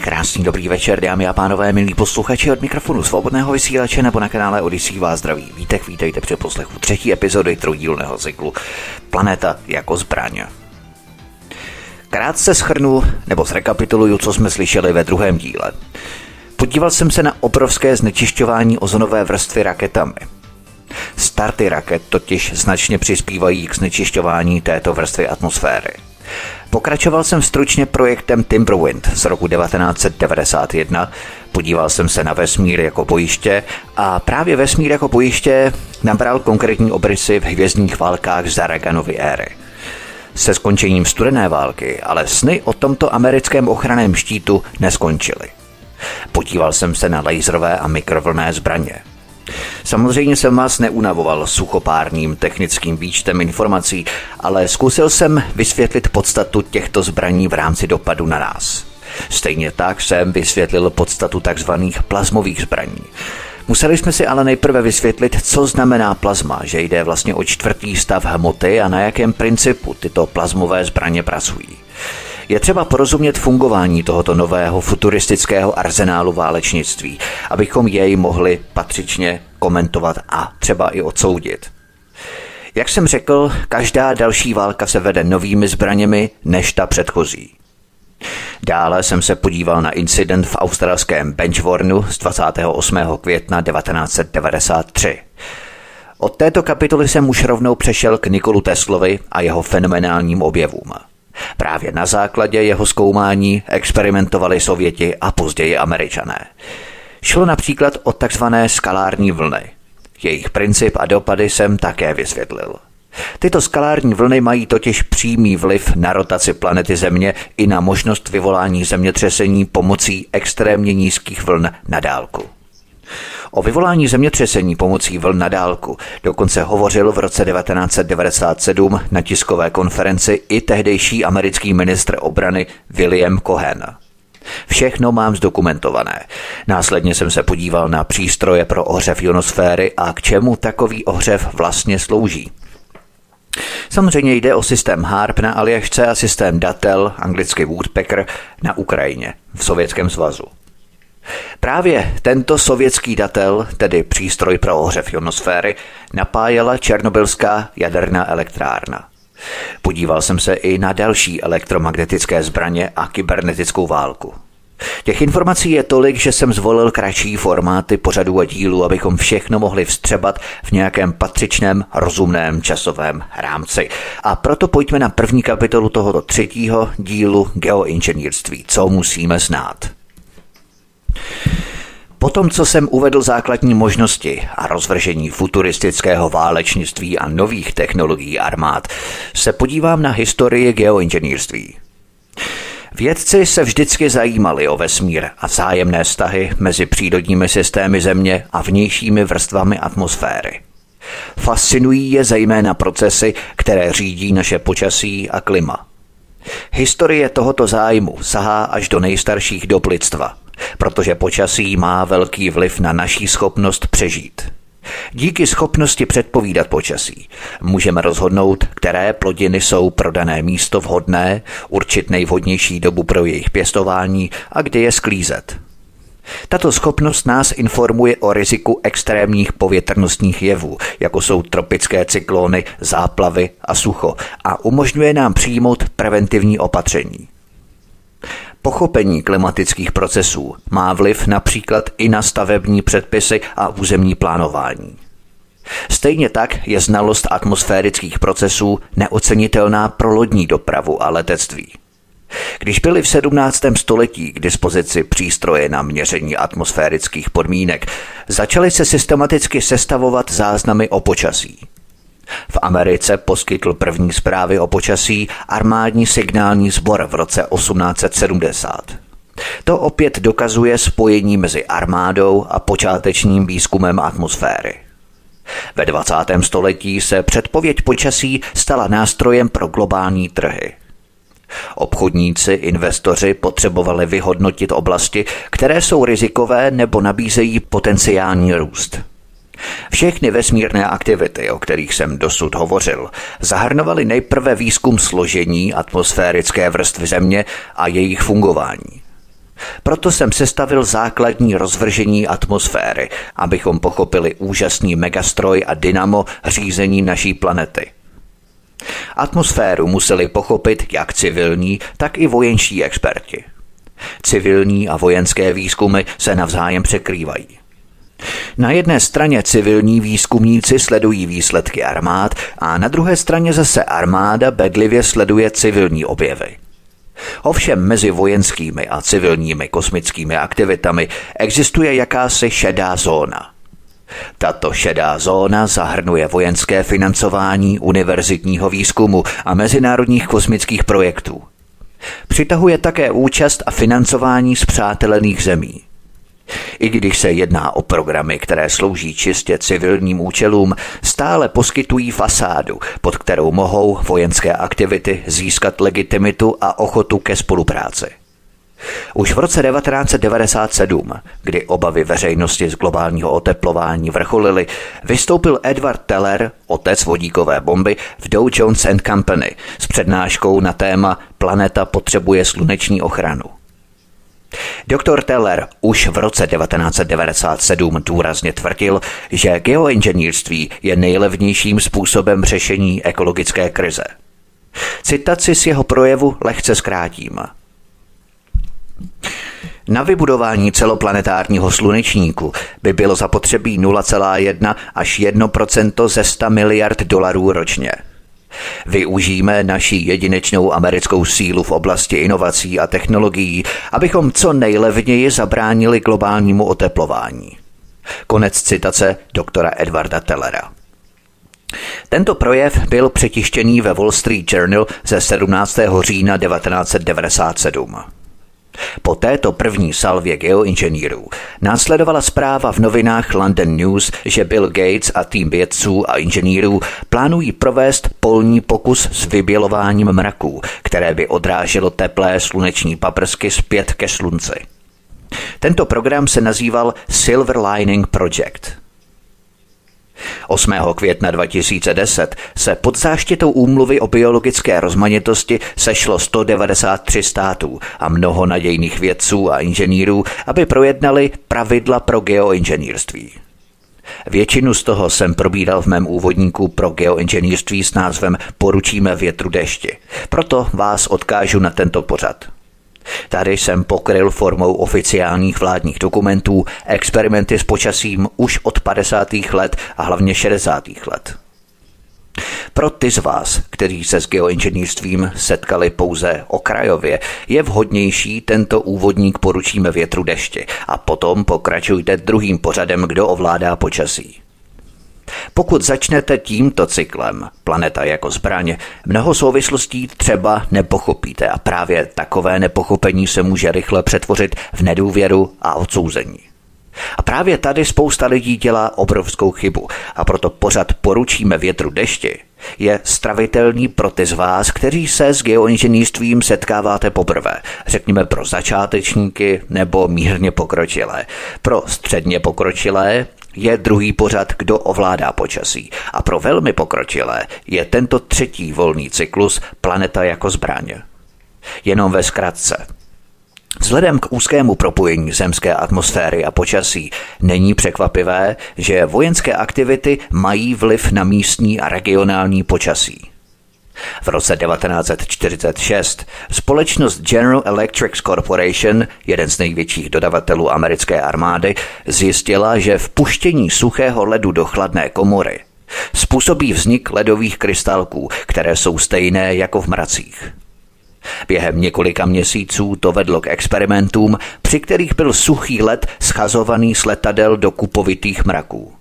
Krásný, dobrý večer, dámy a pánové, milí posluchači od mikrofonu svobodného vysílače nebo na kanále Odisí vás zdraví. Vítek, vítejte při poslechu třetí epizody trojdílného cyklu Planeta jako zbraň. Krátce schrnu nebo zrekapituluju, co jsme slyšeli ve druhém díle. Podíval jsem se na obrovské znečišťování ozonové vrstvy raketami. Starty raket totiž značně přispívají k znečišťování této vrstvy atmosféry. Pokračoval jsem stručně projektem Timberwind z roku 1991, podíval jsem se na vesmír jako bojiště a právě vesmír jako bojiště nabral konkrétní obrysy v hvězdních válkách Zaraganovy éry. Se skončením studené války ale sny o tomto americkém ochraném štítu neskončily. Podíval jsem se na laserové a mikrovlné zbraně – Samozřejmě jsem vás neunavoval suchopárním technickým výčtem informací, ale zkusil jsem vysvětlit podstatu těchto zbraní v rámci dopadu na nás. Stejně tak jsem vysvětlil podstatu tzv. plazmových zbraní. Museli jsme si ale nejprve vysvětlit, co znamená plazma, že jde vlastně o čtvrtý stav hmoty a na jakém principu tyto plazmové zbraně pracují. Je třeba porozumět fungování tohoto nového futuristického arzenálu válečnictví, abychom jej mohli patřičně komentovat a třeba i odsoudit. Jak jsem řekl, každá další válka se vede novými zbraněmi než ta předchozí. Dále jsem se podíval na incident v australském Benchwarnu z 28. května 1993. Od této kapitoly jsem už rovnou přešel k Nikolu Teslovi a jeho fenomenálním objevům. Právě na základě jeho zkoumání experimentovali Sověti a později Američané. Šlo například o takzvané skalární vlny. Jejich princip a dopady jsem také vysvětlil. Tyto skalární vlny mají totiž přímý vliv na rotaci planety Země i na možnost vyvolání zemětřesení pomocí extrémně nízkých vln na dálku. O vyvolání zemětřesení pomocí vln na dálku dokonce hovořil v roce 1997 na tiskové konferenci i tehdejší americký ministr obrany William Cohen. Všechno mám zdokumentované. Následně jsem se podíval na přístroje pro ohřev ionosféry a k čemu takový ohřev vlastně slouží. Samozřejmě jde o systém HARP na Aljašce a systém Datel, anglicky Woodpecker, na Ukrajině, v Sovětském svazu. Právě tento sovětský datel, tedy přístroj pro ohřev ionosféry, napájela černobylská jaderná elektrárna. Podíval jsem se i na další elektromagnetické zbraně a kybernetickou válku. Těch informací je tolik, že jsem zvolil kratší formáty pořadů a dílů, abychom všechno mohli vstřebat v nějakém patřičném, rozumném časovém rámci. A proto pojďme na první kapitolu tohoto třetího dílu geoinženýrství. Co musíme znát? Potom, co jsem uvedl základní možnosti a rozvržení futuristického válečnictví a nových technologií armád, se podívám na historii geoinženýrství. Vědci se vždycky zajímali o vesmír a vzájemné vztahy mezi přírodními systémy Země a vnějšími vrstvami atmosféry. Fascinují je zejména procesy, které řídí naše počasí a klima. Historie tohoto zájmu sahá až do nejstarších dob lidstva – protože počasí má velký vliv na naší schopnost přežít. Díky schopnosti předpovídat počasí můžeme rozhodnout, které plodiny jsou pro dané místo vhodné, určit nejvhodnější dobu pro jejich pěstování a kdy je sklízet. Tato schopnost nás informuje o riziku extrémních povětrnostních jevů, jako jsou tropické cyklóny, záplavy a sucho, a umožňuje nám přijmout preventivní opatření. Pochopení klimatických procesů má vliv například i na stavební předpisy a územní plánování. Stejně tak je znalost atmosférických procesů neocenitelná pro lodní dopravu a letectví. Když byly v 17. století k dispozici přístroje na měření atmosférických podmínek, začaly se systematicky sestavovat záznamy o počasí. V Americe poskytl první zprávy o počasí armádní signální sbor v roce 1870. To opět dokazuje spojení mezi armádou a počátečním výzkumem atmosféry. Ve 20. století se předpověď počasí stala nástrojem pro globální trhy. Obchodníci, investoři potřebovali vyhodnotit oblasti, které jsou rizikové nebo nabízejí potenciální růst. Všechny vesmírné aktivity, o kterých jsem dosud hovořil, zahrnovaly nejprve výzkum složení atmosférické vrstvy Země a jejich fungování. Proto jsem sestavil základní rozvržení atmosféry, abychom pochopili úžasný megastroj a dynamo řízení naší planety. Atmosféru museli pochopit jak civilní, tak i vojenští experti. Civilní a vojenské výzkumy se navzájem překrývají. Na jedné straně civilní výzkumníci sledují výsledky armád a na druhé straně zase armáda bedlivě sleduje civilní objevy. Ovšem mezi vojenskými a civilními kosmickými aktivitami existuje jakási šedá zóna. Tato šedá zóna zahrnuje vojenské financování univerzitního výzkumu a mezinárodních kosmických projektů. Přitahuje také účast a financování z přátelených zemí. I když se jedná o programy, které slouží čistě civilním účelům, stále poskytují fasádu, pod kterou mohou vojenské aktivity získat legitimitu a ochotu ke spolupráci. Už v roce 1997, kdy obavy veřejnosti z globálního oteplování vrcholily, vystoupil Edward Teller, otec vodíkové bomby, v Dow Jones and Company s přednáškou na téma Planeta potřebuje sluneční ochranu. Doktor Teller už v roce 1997 důrazně tvrdil, že geoinženýrství je nejlevnějším způsobem řešení ekologické krize. Citaci z jeho projevu lehce zkrátím. Na vybudování celoplanetárního slunečníku by bylo zapotřebí 0,1 až 1% ze 100 miliard dolarů ročně – Využijeme naši jedinečnou americkou sílu v oblasti inovací a technologií, abychom co nejlevněji zabránili globálnímu oteplování. Konec citace doktora Edwarda Tellera. Tento projev byl přetištěný ve Wall Street Journal ze 17. října 1997. Po této první salvě geoinženýrů následovala zpráva v novinách London News, že Bill Gates a tým vědců a inženýrů plánují provést polní pokus s vybělováním mraků, které by odráželo teplé sluneční paprsky zpět ke slunci. Tento program se nazýval Silver Lining Project – 8. května 2010 se pod záštitou úmluvy o biologické rozmanitosti sešlo 193 států a mnoho nadějných vědců a inženýrů, aby projednali pravidla pro geoinženýrství. Většinu z toho jsem probíral v mém úvodníku pro geoinženýrství s názvem Poručíme větru dešti. Proto vás odkážu na tento pořad. Tady jsem pokryl formou oficiálních vládních dokumentů experimenty s počasím už od 50. let a hlavně 60. let. Pro ty z vás, kteří se s geoinženýrstvím setkali pouze okrajově, je vhodnější tento úvodník poručíme větru deště a potom pokračujte druhým pořadem, kdo ovládá počasí. Pokud začnete tímto cyklem, planeta jako zbraň, mnoho souvislostí třeba nepochopíte a právě takové nepochopení se může rychle přetvořit v nedůvěru a odsouzení. A právě tady spousta lidí dělá obrovskou chybu a proto pořad poručíme větru dešti je stravitelný pro ty z vás, kteří se s geoinženýrstvím setkáváte poprvé, řekněme pro začátečníky nebo mírně pokročilé. Pro středně pokročilé je druhý pořad, kdo ovládá počasí. A pro velmi pokročilé je tento třetí volný cyklus Planeta jako zbraně. Jenom ve zkratce. Vzhledem k úzkému propojení zemské atmosféry a počasí není překvapivé, že vojenské aktivity mají vliv na místní a regionální počasí. V roce 1946 společnost General Electric Corporation, jeden z největších dodavatelů americké armády, zjistila, že vpuštění suchého ledu do chladné komory způsobí vznik ledových krystalků, které jsou stejné jako v mracích. Během několika měsíců to vedlo k experimentům, při kterých byl suchý led schazovaný z letadel do kupovitých mraků.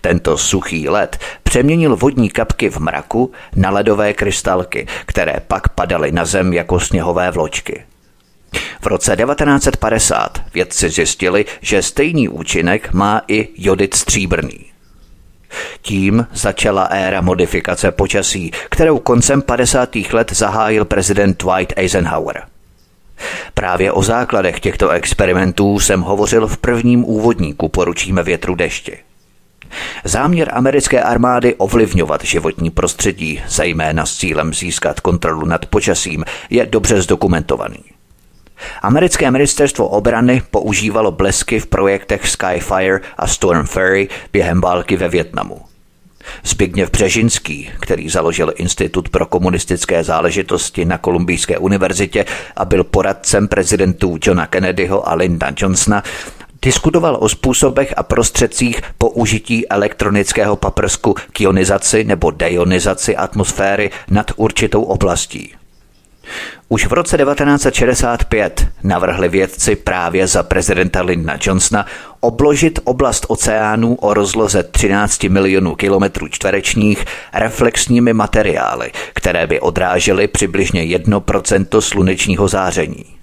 Tento suchý led přeměnil vodní kapky v mraku na ledové krystalky, které pak padaly na zem jako sněhové vločky. V roce 1950 vědci zjistili, že stejný účinek má i jodid stříbrný. Tím začala éra modifikace počasí, kterou koncem 50. let zahájil prezident Dwight Eisenhower. Právě o základech těchto experimentů jsem hovořil v prvním úvodníku Poručíme větru dešti. Záměr americké armády ovlivňovat životní prostředí, zejména s cílem získat kontrolu nad počasím, je dobře zdokumentovaný. Americké ministerstvo obrany používalo blesky v projektech Skyfire a Storm Ferry během války ve Větnamu. Zbigněv Břežinský, který založil Institut pro komunistické záležitosti na Kolumbijské univerzitě a byl poradcem prezidentů Johna Kennedyho a Linda Johnsona, diskutoval o způsobech a prostředcích použití elektronického paprsku k ionizaci nebo deionizaci atmosféry nad určitou oblastí. Už v roce 1965 navrhli vědci právě za prezidenta Lyndona Johnsona obložit oblast oceánů o rozloze 13 milionů kilometrů čtverečních reflexními materiály, které by odrážely přibližně 1% slunečního záření.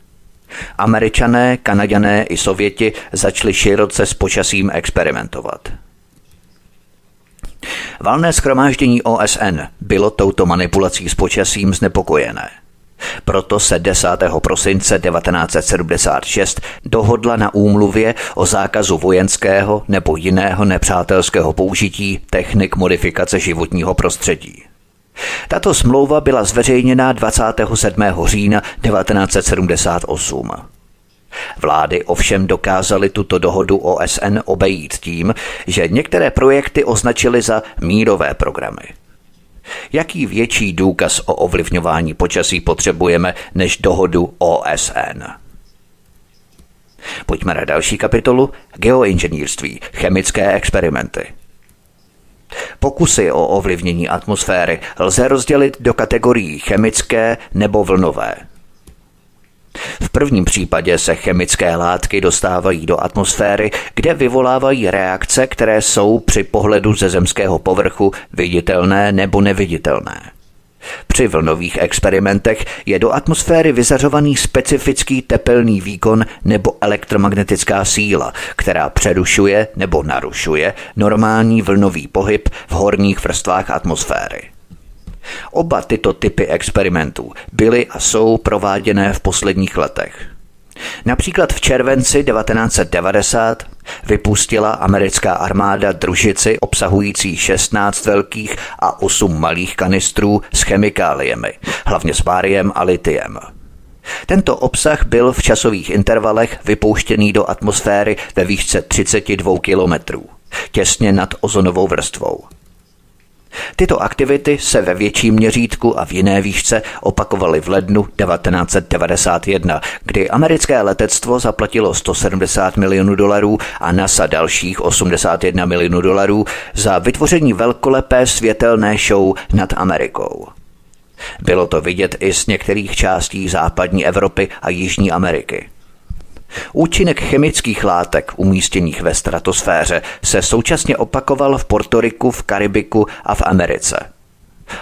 Američané, Kanaďané i Sověti začali široce s počasím experimentovat. Valné schromáždění OSN bylo touto manipulací s počasím znepokojené – proto se 10. prosince 1976 dohodla na úmluvě o zákazu vojenského nebo jiného nepřátelského použití technik modifikace životního prostředí. Tato smlouva byla zveřejněna 27. října 1978. Vlády ovšem dokázaly tuto dohodu OSN obejít tím, že některé projekty označily za mírové programy – Jaký větší důkaz o ovlivňování počasí potřebujeme než dohodu OSN? Pojďme na další kapitolu Geoinženýrství, chemické experimenty. Pokusy o ovlivnění atmosféry lze rozdělit do kategorií chemické nebo vlnové – v prvním případě se chemické látky dostávají do atmosféry, kde vyvolávají reakce, které jsou při pohledu ze zemského povrchu viditelné nebo neviditelné. Při vlnových experimentech je do atmosféry vyzařovaný specifický tepelný výkon nebo elektromagnetická síla, která přerušuje nebo narušuje normální vlnový pohyb v horních vrstvách atmosféry. Oba tyto typy experimentů byly a jsou prováděné v posledních letech. Například v červenci 1990 vypustila americká armáda družici obsahující 16 velkých a 8 malých kanistrů s chemikáliemi, hlavně s báriem a litiem. Tento obsah byl v časových intervalech vypouštěný do atmosféry ve výšce 32 kilometrů, těsně nad ozonovou vrstvou. Tyto aktivity se ve větším měřítku a v jiné výšce opakovaly v lednu 1991, kdy americké letectvo zaplatilo 170 milionů dolarů a NASA dalších 81 milionů dolarů za vytvoření velkolepé světelné show nad Amerikou. Bylo to vidět i z některých částí západní Evropy a Jižní Ameriky. Účinek chemických látek umístěných ve stratosféře se současně opakoval v Portoriku, v Karibiku a v Americe.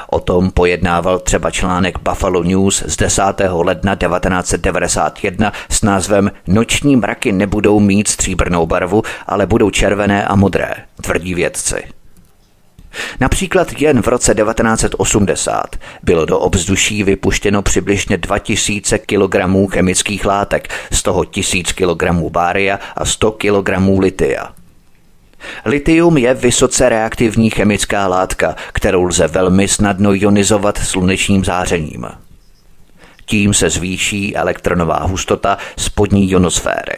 O tom pojednával třeba článek Buffalo News z 10. ledna 1991 s názvem Noční mraky nebudou mít stříbrnou barvu, ale budou červené a modré, tvrdí vědci. Například jen v roce 1980 bylo do obzduší vypuštěno přibližně 2000 kg chemických látek, z toho 1000 kg bária a 100 kg litia. Litium je vysoce reaktivní chemická látka, kterou lze velmi snadno ionizovat slunečním zářením. Tím se zvýší elektronová hustota spodní ionosféry.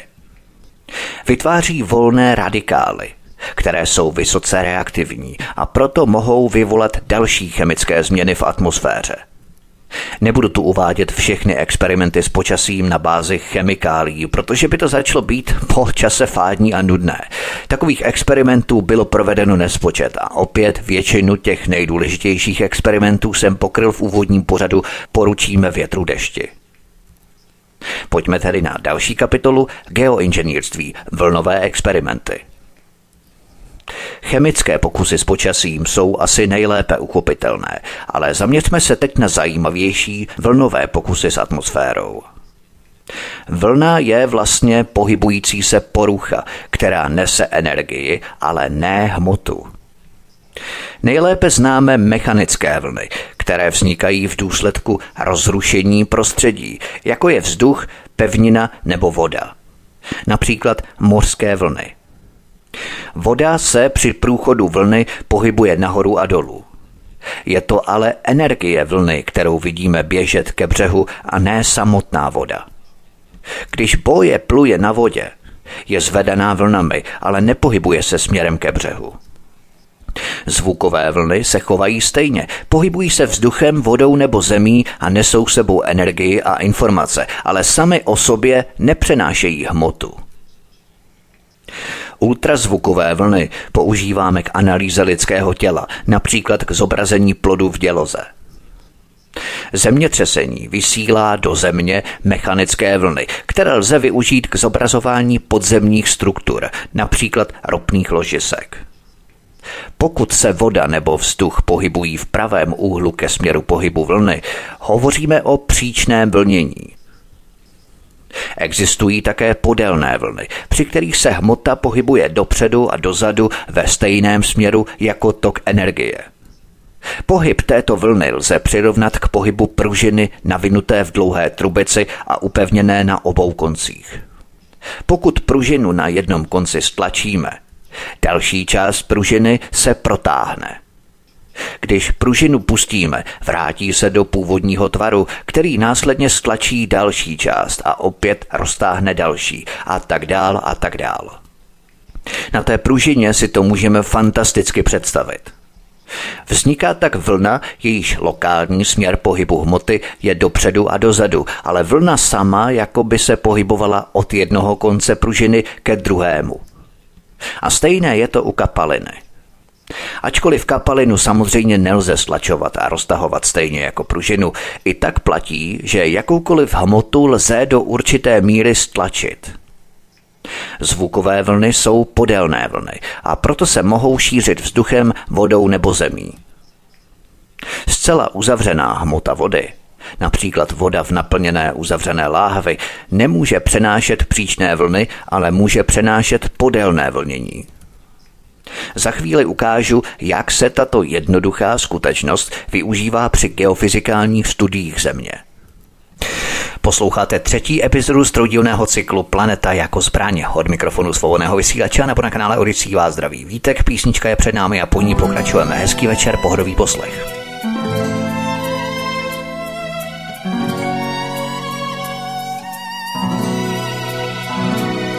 Vytváří volné radikály – které jsou vysoce reaktivní a proto mohou vyvolat další chemické změny v atmosféře. Nebudu tu uvádět všechny experimenty s počasím na bázi chemikálí, protože by to začalo být po čase fádní a nudné. Takových experimentů bylo provedeno nespočet a opět většinu těch nejdůležitějších experimentů jsem pokryl v úvodním pořadu Poručíme větru dešti. Pojďme tedy na další kapitolu Geoinženýrství, vlnové experimenty. Chemické pokusy s počasím jsou asi nejlépe uchopitelné, ale zaměřme se teď na zajímavější vlnové pokusy s atmosférou. Vlna je vlastně pohybující se porucha, která nese energii, ale ne hmotu. Nejlépe známe mechanické vlny, které vznikají v důsledku rozrušení prostředí, jako je vzduch, pevnina nebo voda. Například mořské vlny. Voda se při průchodu vlny pohybuje nahoru a dolů. Je to ale energie vlny, kterou vidíme běžet ke břehu a ne samotná voda. Když boje pluje na vodě, je zvedaná vlnami, ale nepohybuje se směrem ke břehu. Zvukové vlny se chovají stejně, pohybují se vzduchem, vodou nebo zemí a nesou sebou energii a informace, ale sami o sobě nepřenášejí hmotu. Ultrazvukové vlny používáme k analýze lidského těla, například k zobrazení plodu v děloze. Zemětřesení vysílá do země mechanické vlny, které lze využít k zobrazování podzemních struktur, například ropných ložisek. Pokud se voda nebo vzduch pohybují v pravém úhlu ke směru pohybu vlny, hovoříme o příčném vlnění. Existují také podélné vlny, při kterých se hmota pohybuje dopředu a dozadu ve stejném směru jako tok energie. Pohyb této vlny lze přirovnat k pohybu pružiny navinuté v dlouhé trubici a upevněné na obou koncích. Pokud pružinu na jednom konci stlačíme, další část pružiny se protáhne. Když pružinu pustíme, vrátí se do původního tvaru, který následně stlačí další část a opět roztáhne další a tak dál a tak dál. Na té pružině si to můžeme fantasticky představit. Vzniká tak vlna, jejíž lokální směr pohybu hmoty je dopředu a dozadu, ale vlna sama jako by se pohybovala od jednoho konce pružiny ke druhému. A stejné je to u kapaliny. Ačkoliv kapalinu samozřejmě nelze stlačovat a roztahovat stejně jako pružinu, i tak platí, že jakoukoliv hmotu lze do určité míry stlačit. Zvukové vlny jsou podélné vlny a proto se mohou šířit vzduchem, vodou nebo zemí. Zcela uzavřená hmota vody, například voda v naplněné uzavřené láhvi, nemůže přenášet příčné vlny, ale může přenášet podélné vlnění. Za chvíli ukážu, jak se tato jednoduchá skutečnost využívá při geofyzikálních studiích Země. Posloucháte třetí epizodu z troudílného cyklu Planeta jako zbraň. Od mikrofonu svobodného vysílače nebo na kanále Odisí vás zdraví Vítek, písnička je před námi a po ní pokračujeme. Hezký večer, pohodový poslech.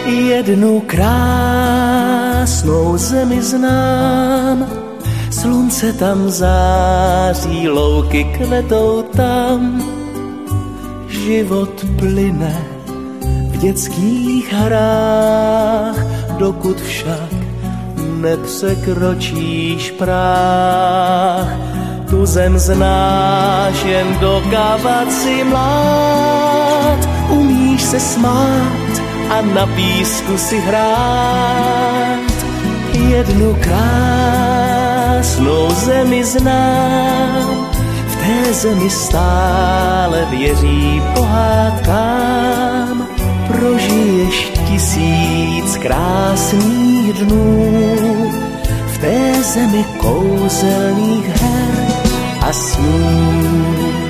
Jednu krásnou zemi znám, slunce tam září, louky kvetou tam, život plyne v dětských hrách, dokud však nepřekročíš práh. Tu zem znáš jen dokávat si mlád, umíš se smát, a na písku si hrát. Jednu krásnou zemi znám, v té zemi stále věří pohádkám. Prožiješ tisíc krásných dnů, v té zemi kouzelných her a snů.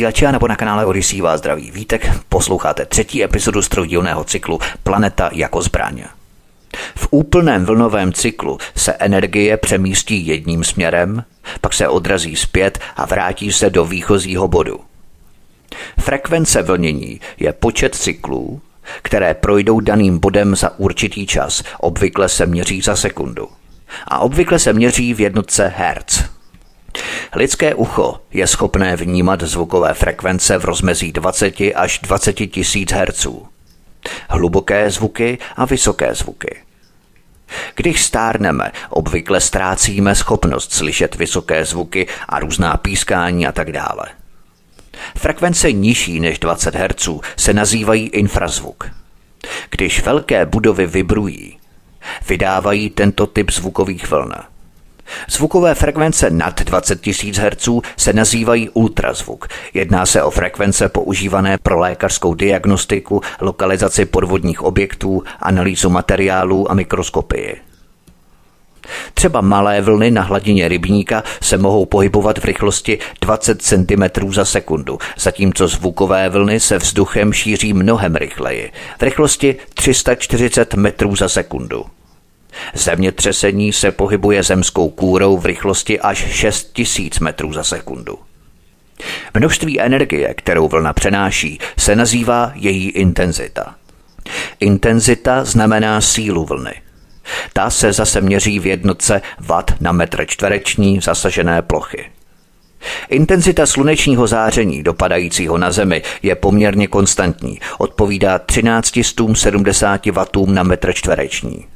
Vysílače nebo na kanále Odisí vás zdraví Vítek. Posloucháte třetí epizodu stroudílného cyklu Planeta jako zbraň. V úplném vlnovém cyklu se energie přemístí jedním směrem, pak se odrazí zpět a vrátí se do výchozího bodu. Frekvence vlnění je počet cyklů, které projdou daným bodem za určitý čas, obvykle se měří za sekundu. A obvykle se měří v jednotce Hertz. Lidské ucho je schopné vnímat zvukové frekvence v rozmezí 20 až 20 tisíc herců. Hluboké zvuky a vysoké zvuky. Když stárneme, obvykle ztrácíme schopnost slyšet vysoké zvuky a různá pískání a tak dále. Frekvence nižší než 20 Hz se nazývají infrazvuk. Když velké budovy vibrují, vydávají tento typ zvukových vln. Zvukové frekvence nad 20 000 Hz se nazývají ultrazvuk. Jedná se o frekvence používané pro lékařskou diagnostiku, lokalizaci podvodních objektů, analýzu materiálů a mikroskopii. Třeba malé vlny na hladině rybníka se mohou pohybovat v rychlosti 20 cm za sekundu, zatímco zvukové vlny se vzduchem šíří mnohem rychleji, v rychlosti 340 metrů za sekundu. Zemětřesení se pohybuje zemskou kůrou v rychlosti až 6000 metrů za sekundu. Množství energie, kterou vlna přenáší, se nazývá její intenzita. Intenzita znamená sílu vlny. Ta se zase měří v jednotce watt na metr čtvereční zasažené plochy. Intenzita slunečního záření dopadajícího na Zemi je poměrně konstantní, odpovídá 1370 W na metr čtvereční.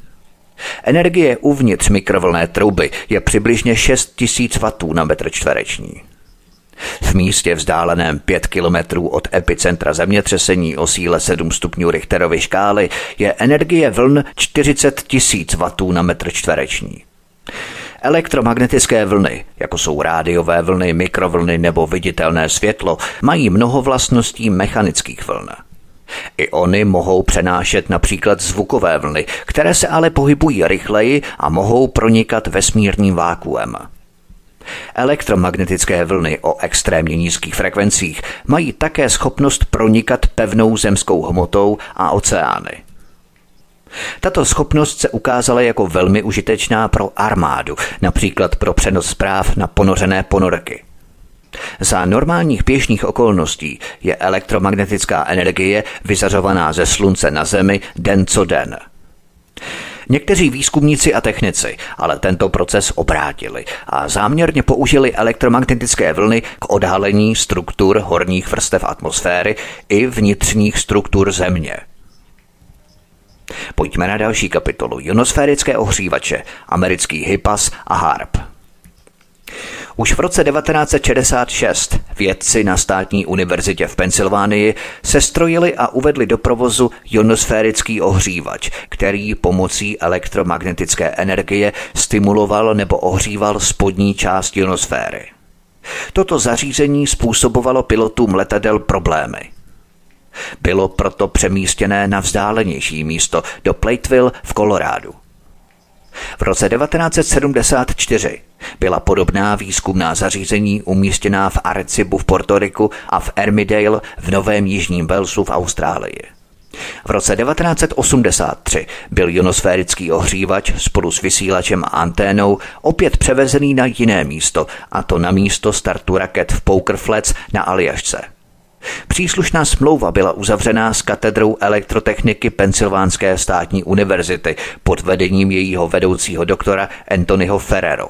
Energie uvnitř mikrovlné trouby je přibližně 6000 W na metr čtvereční. V místě vzdáleném 5 kilometrů od epicentra zemětřesení o síle 7 stupňů Richterovy škály je energie vln 40 tisíc W na metr čtvereční. Elektromagnetické vlny, jako jsou rádiové vlny, mikrovlny nebo viditelné světlo, mají mnoho vlastností mechanických vln. I oni mohou přenášet například zvukové vlny, které se ale pohybují rychleji a mohou pronikat vesmírným vákuem. Elektromagnetické vlny o extrémně nízkých frekvencích mají také schopnost pronikat pevnou zemskou hmotou a oceány. Tato schopnost se ukázala jako velmi užitečná pro armádu, například pro přenos zpráv na ponořené ponorky. Za normálních pěšních okolností je elektromagnetická energie vyzařovaná ze slunce na Zemi den co den. Někteří výzkumníci a technici ale tento proces obrátili a záměrně použili elektromagnetické vlny k odhalení struktur horních vrstev atmosféry i vnitřních struktur Země. Pojďme na další kapitolu. Ionosférické ohřívače, americký HIPAS a HARP. Už v roce 1966 vědci na státní univerzitě v Pensylvánii sestrojili a uvedli do provozu ionosférický ohřívač, který pomocí elektromagnetické energie stimuloval nebo ohříval spodní část ionosféry. Toto zařízení způsobovalo pilotům letadel problémy. Bylo proto přemístěné na vzdálenější místo do Plateville v Kolorádu. V roce 1974 byla podobná výzkumná zařízení umístěná v Arecibu v Portoriku a v Ermidale v Novém Jižním Walesu v Austrálii. V roce 1983 byl ionosférický ohřívač spolu s vysílačem a anténou opět převezený na jiné místo, a to na místo startu raket v Poker Flats na Aljašce. Příslušná smlouva byla uzavřená s katedrou elektrotechniky Pensylvánské státní univerzity pod vedením jejího vedoucího doktora Anthonyho Ferrero.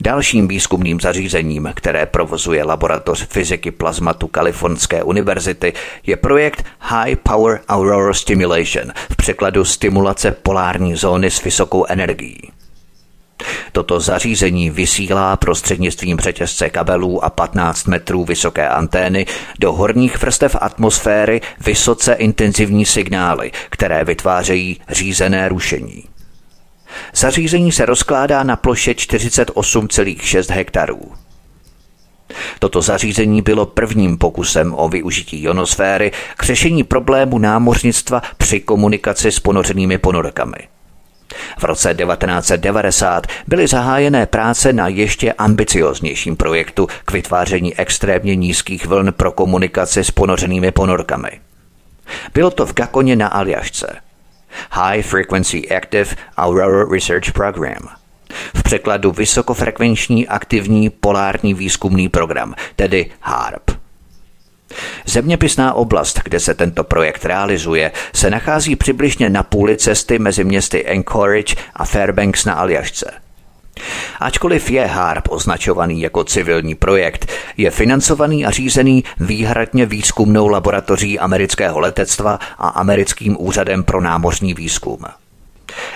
Dalším výzkumným zařízením, které provozuje laboratoř fyziky plazmatu Kalifornské univerzity, je projekt High Power Aurora Stimulation, v překladu stimulace polární zóny s vysokou energií. Toto zařízení vysílá prostřednictvím řetězce kabelů a 15 metrů vysoké antény do horních vrstev atmosféry vysoce intenzivní signály, které vytvářejí řízené rušení. Zařízení se rozkládá na ploše 48,6 hektarů. Toto zařízení bylo prvním pokusem o využití ionosféry k řešení problému námořnictva při komunikaci s ponořenými ponorkami. V roce 1990 byly zahájené práce na ještě ambicioznějším projektu k vytváření extrémně nízkých vln pro komunikaci s ponořenými ponorkami. Bylo to v Gakoně na Aljašce. High Frequency Active Aurora Research Program. V překladu vysokofrekvenční aktivní polární výzkumný program, tedy HARP. Zeměpisná oblast, kde se tento projekt realizuje, se nachází přibližně na půli cesty mezi městy Anchorage a Fairbanks na Aljašce. Ačkoliv je HARP označovaný jako civilní projekt, je financovaný a řízený výhradně výzkumnou laboratoří amerického letectva a americkým úřadem pro námořní výzkum.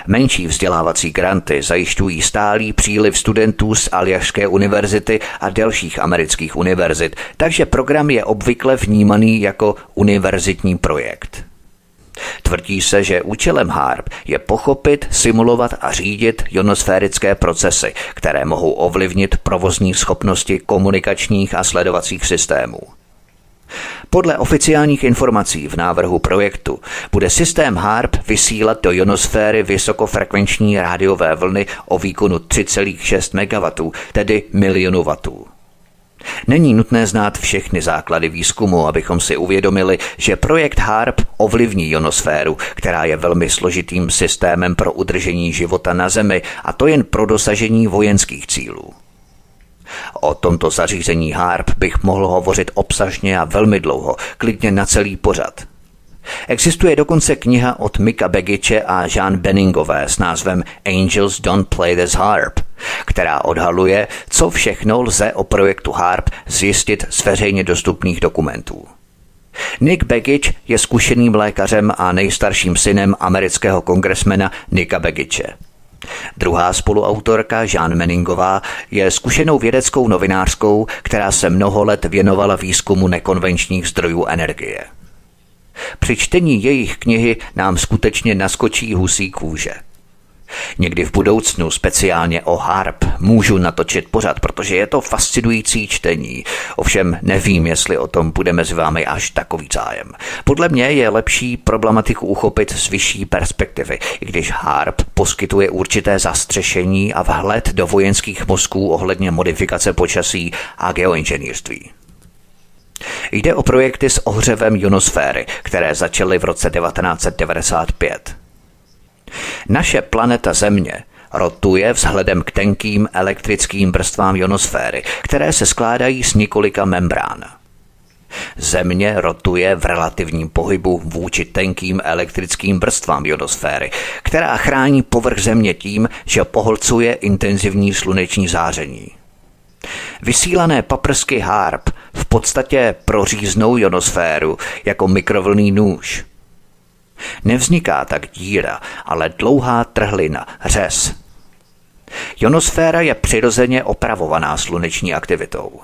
Menší vzdělávací granty zajišťují stálý příliv studentů z Aljašské univerzity a dalších amerických univerzit, takže program je obvykle vnímaný jako univerzitní projekt. Tvrdí se, že účelem HARP je pochopit, simulovat a řídit ionosférické procesy, které mohou ovlivnit provozní schopnosti komunikačních a sledovacích systémů. Podle oficiálních informací v návrhu projektu bude systém HARP vysílat do ionosféry vysokofrekvenční rádiové vlny o výkonu 3,6 MW, tedy milionu vatů. Není nutné znát všechny základy výzkumu, abychom si uvědomili, že projekt HARP ovlivní ionosféru, která je velmi složitým systémem pro udržení života na Zemi, a to jen pro dosažení vojenských cílů. O tomto zařízení HARP bych mohl hovořit obsažně a velmi dlouho, klidně na celý pořad. Existuje dokonce kniha od Mika Begiče a Jean Benningové s názvem Angels Don't Play This Harp, která odhaluje, co všechno lze o projektu HARP zjistit z veřejně dostupných dokumentů. Nick Begich je zkušeným lékařem a nejstarším synem amerického kongresmena Nika Begiče. Druhá spoluautorka, Jean Meningová, je zkušenou vědeckou novinářkou, která se mnoho let věnovala výzkumu nekonvenčních zdrojů energie. Při čtení jejich knihy nám skutečně naskočí husí kůže – Někdy v budoucnu speciálně o harp můžu natočit pořad, protože je to fascinující čtení. Ovšem nevím, jestli o tom bude mezi vámi až takový zájem. Podle mě je lepší problematiku uchopit z vyšší perspektivy, i když harp poskytuje určité zastřešení a vhled do vojenských mozků ohledně modifikace počasí a geoinženýrství. Jde o projekty s ohřevem ionosféry, které začaly v roce 1995. Naše planeta Země rotuje vzhledem k tenkým elektrickým vrstvám ionosféry, které se skládají z několika membrán. Země rotuje v relativním pohybu vůči tenkým elektrickým vrstvám ionosféry, která chrání povrch Země tím, že poholcuje intenzivní sluneční záření. Vysílané paprsky HARP v podstatě proříznou ionosféru jako mikrovlný nůž – Nevzniká tak díra, ale dlouhá trhlina, řez. Ionosféra je přirozeně opravovaná sluneční aktivitou.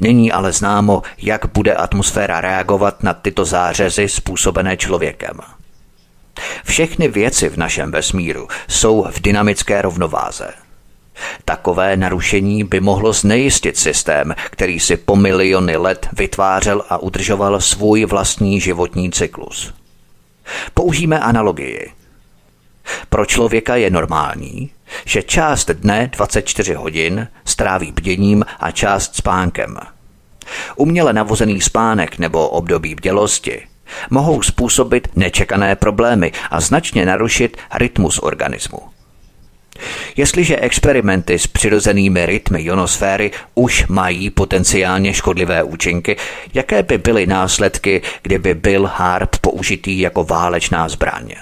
Není ale známo, jak bude atmosféra reagovat na tyto zářezy způsobené člověkem. Všechny věci v našem vesmíru jsou v dynamické rovnováze. Takové narušení by mohlo znejistit systém, který si po miliony let vytvářel a udržoval svůj vlastní životní cyklus. Použijeme analogii. Pro člověka je normální, že část dne 24 hodin stráví bděním a část spánkem. Uměle navozený spánek nebo období bdělosti mohou způsobit nečekané problémy a značně narušit rytmus organismu. Jestliže experimenty s přirozenými rytmy ionosféry už mají potenciálně škodlivé účinky, jaké by byly následky, kdyby byl HARP použitý jako válečná zbraň?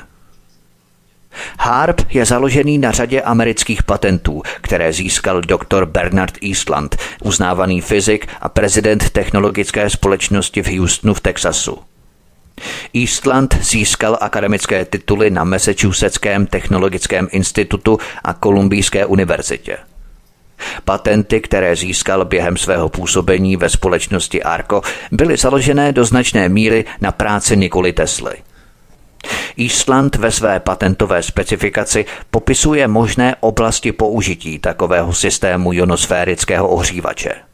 HARP je založený na řadě amerických patentů, které získal dr. Bernard Eastland, uznávaný fyzik a prezident technologické společnosti v Houstonu v Texasu. Eastland získal akademické tituly na Massachusettském technologickém institutu a Kolumbijské univerzitě. Patenty, které získal během svého působení ve společnosti Arco, byly založené do značné míry na práci Nikoli Tesly. Eastland ve své patentové specifikaci popisuje možné oblasti použití takového systému ionosférického ohřívače.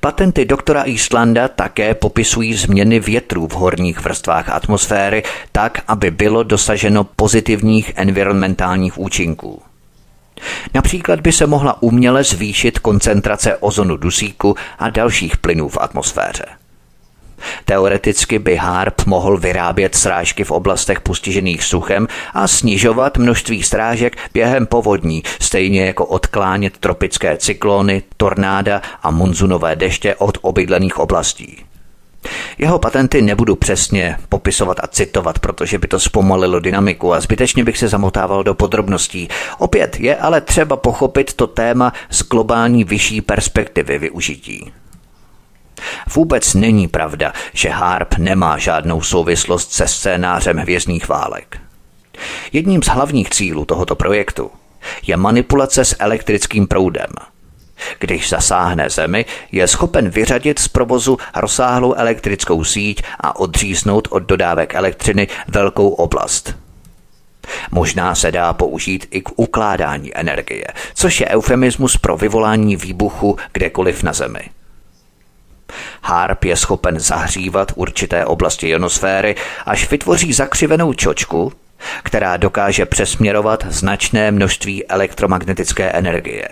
Patenty doktora Eastlanda také popisují změny větrů v horních vrstvách atmosféry tak, aby bylo dosaženo pozitivních environmentálních účinků. Například by se mohla uměle zvýšit koncentrace ozonu dusíku a dalších plynů v atmosféře. Teoreticky by HARP mohl vyrábět srážky v oblastech postižených suchem a snižovat množství strážek během povodní, stejně jako odklánět tropické cyklony, tornáda a monzunové deště od obydlených oblastí. Jeho patenty nebudu přesně popisovat a citovat, protože by to zpomalilo dynamiku a zbytečně bych se zamotával do podrobností. Opět je ale třeba pochopit to téma z globální vyšší perspektivy využití. Vůbec není pravda, že HARP nemá žádnou souvislost se scénářem hvězdných válek. Jedním z hlavních cílů tohoto projektu je manipulace s elektrickým proudem. Když zasáhne Zemi, je schopen vyřadit z provozu rozsáhlou elektrickou síť a odříznout od dodávek elektřiny velkou oblast. Možná se dá použít i k ukládání energie, což je eufemismus pro vyvolání výbuchu kdekoliv na Zemi. Harp je schopen zahřívat určité oblasti ionosféry, až vytvoří zakřivenou čočku, která dokáže přesměrovat značné množství elektromagnetické energie.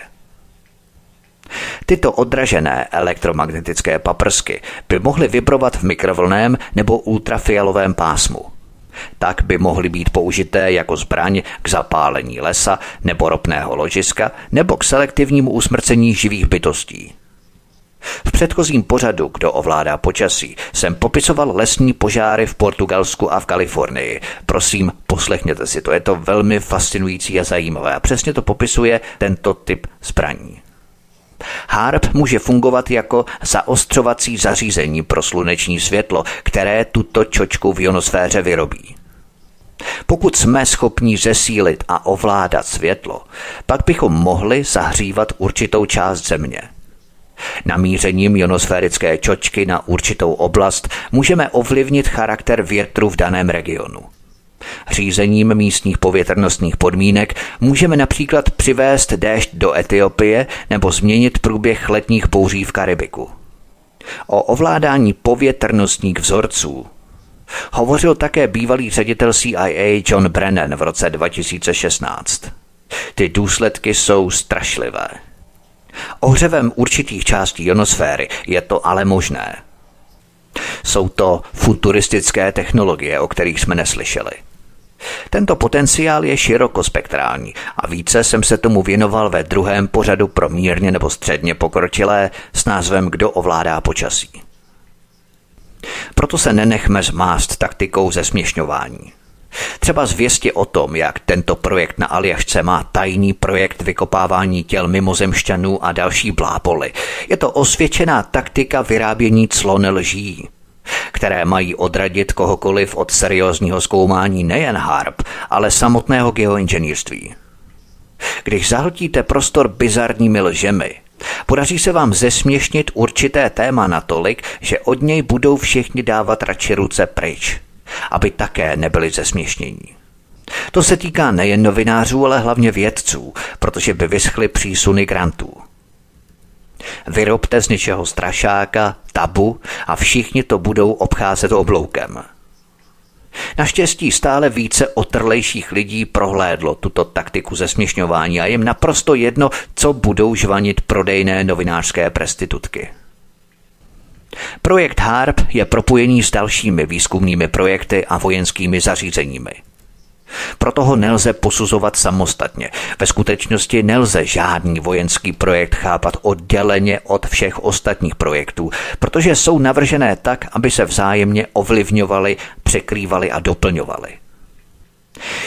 Tyto odražené elektromagnetické paprsky by mohly vibrovat v mikrovlném nebo ultrafialovém pásmu. Tak by mohly být použité jako zbraň k zapálení lesa nebo ropného ložiska nebo k selektivnímu usmrcení živých bytostí. V předchozím pořadu Kdo ovládá počasí jsem popisoval lesní požáry v Portugalsku a v Kalifornii. Prosím, poslechněte si to, je to velmi fascinující a zajímavé a přesně to popisuje tento typ zbraní. HARP může fungovat jako zaostřovací zařízení pro sluneční světlo, které tuto čočku v ionosféře vyrobí. Pokud jsme schopni zesílit a ovládat světlo, pak bychom mohli zahřívat určitou část země – Namířením ionosférické čočky na určitou oblast můžeme ovlivnit charakter větru v daném regionu. Řízením místních povětrnostních podmínek můžeme například přivést déšť do Etiopie nebo změnit průběh letních bouří v Karibiku. O ovládání povětrnostních vzorců hovořil také bývalý ředitel CIA John Brennan v roce 2016. Ty důsledky jsou strašlivé. Ohřevem určitých částí ionosféry je to ale možné. Jsou to futuristické technologie, o kterých jsme neslyšeli. Tento potenciál je širokospektrální a více jsem se tomu věnoval ve druhém pořadu pro mírně nebo středně pokročilé s názvem Kdo ovládá počasí. Proto se nenechme zmást taktikou zesměšňování. Třeba zvěstě o tom, jak tento projekt na Aljašce má tajný projekt vykopávání těl mimozemšťanů a další bláboli. Je to osvědčená taktika vyrábění clon lží které mají odradit kohokoliv od seriózního zkoumání nejen HARP, ale samotného geoinženýrství. Když zahltíte prostor bizarními lžemi, Podaří se vám zesměšnit určité téma natolik, že od něj budou všichni dávat radši ruce pryč aby také nebyli zesměšnění. To se týká nejen novinářů, ale hlavně vědců, protože by vyschly přísuny grantů. Vyrobte z něčeho strašáka, tabu a všichni to budou obcházet obloukem. Naštěstí stále více otrlejších lidí prohlédlo tuto taktiku zesměšňování a jim naprosto jedno, co budou žvanit prodejné novinářské prestitutky. Projekt HARP je propojený s dalšími výzkumnými projekty a vojenskými zařízeními. Proto ho nelze posuzovat samostatně. Ve skutečnosti nelze žádný vojenský projekt chápat odděleně od všech ostatních projektů, protože jsou navržené tak, aby se vzájemně ovlivňovaly, překrývaly a doplňovaly.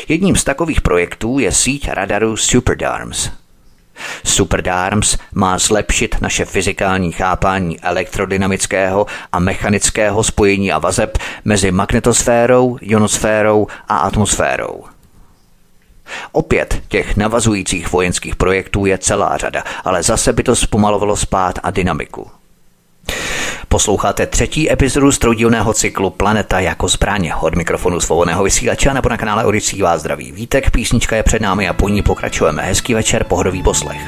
Jedním z takových projektů je síť radarů SuperDarms – Superdarms má zlepšit naše fyzikální chápání elektrodynamického a mechanického spojení a vazeb mezi magnetosférou, ionosférou a atmosférou. Opět těch navazujících vojenských projektů je celá řada, ale zase by to zpomalovalo spát a dynamiku. Posloucháte třetí epizodu stroudílného cyklu Planeta jako zbraně od mikrofonu svobodného vysílače nebo na kanále Odisí vás zdraví vítek, písnička je před námi a po ní pokračujeme. Hezký večer, pohodový poslech.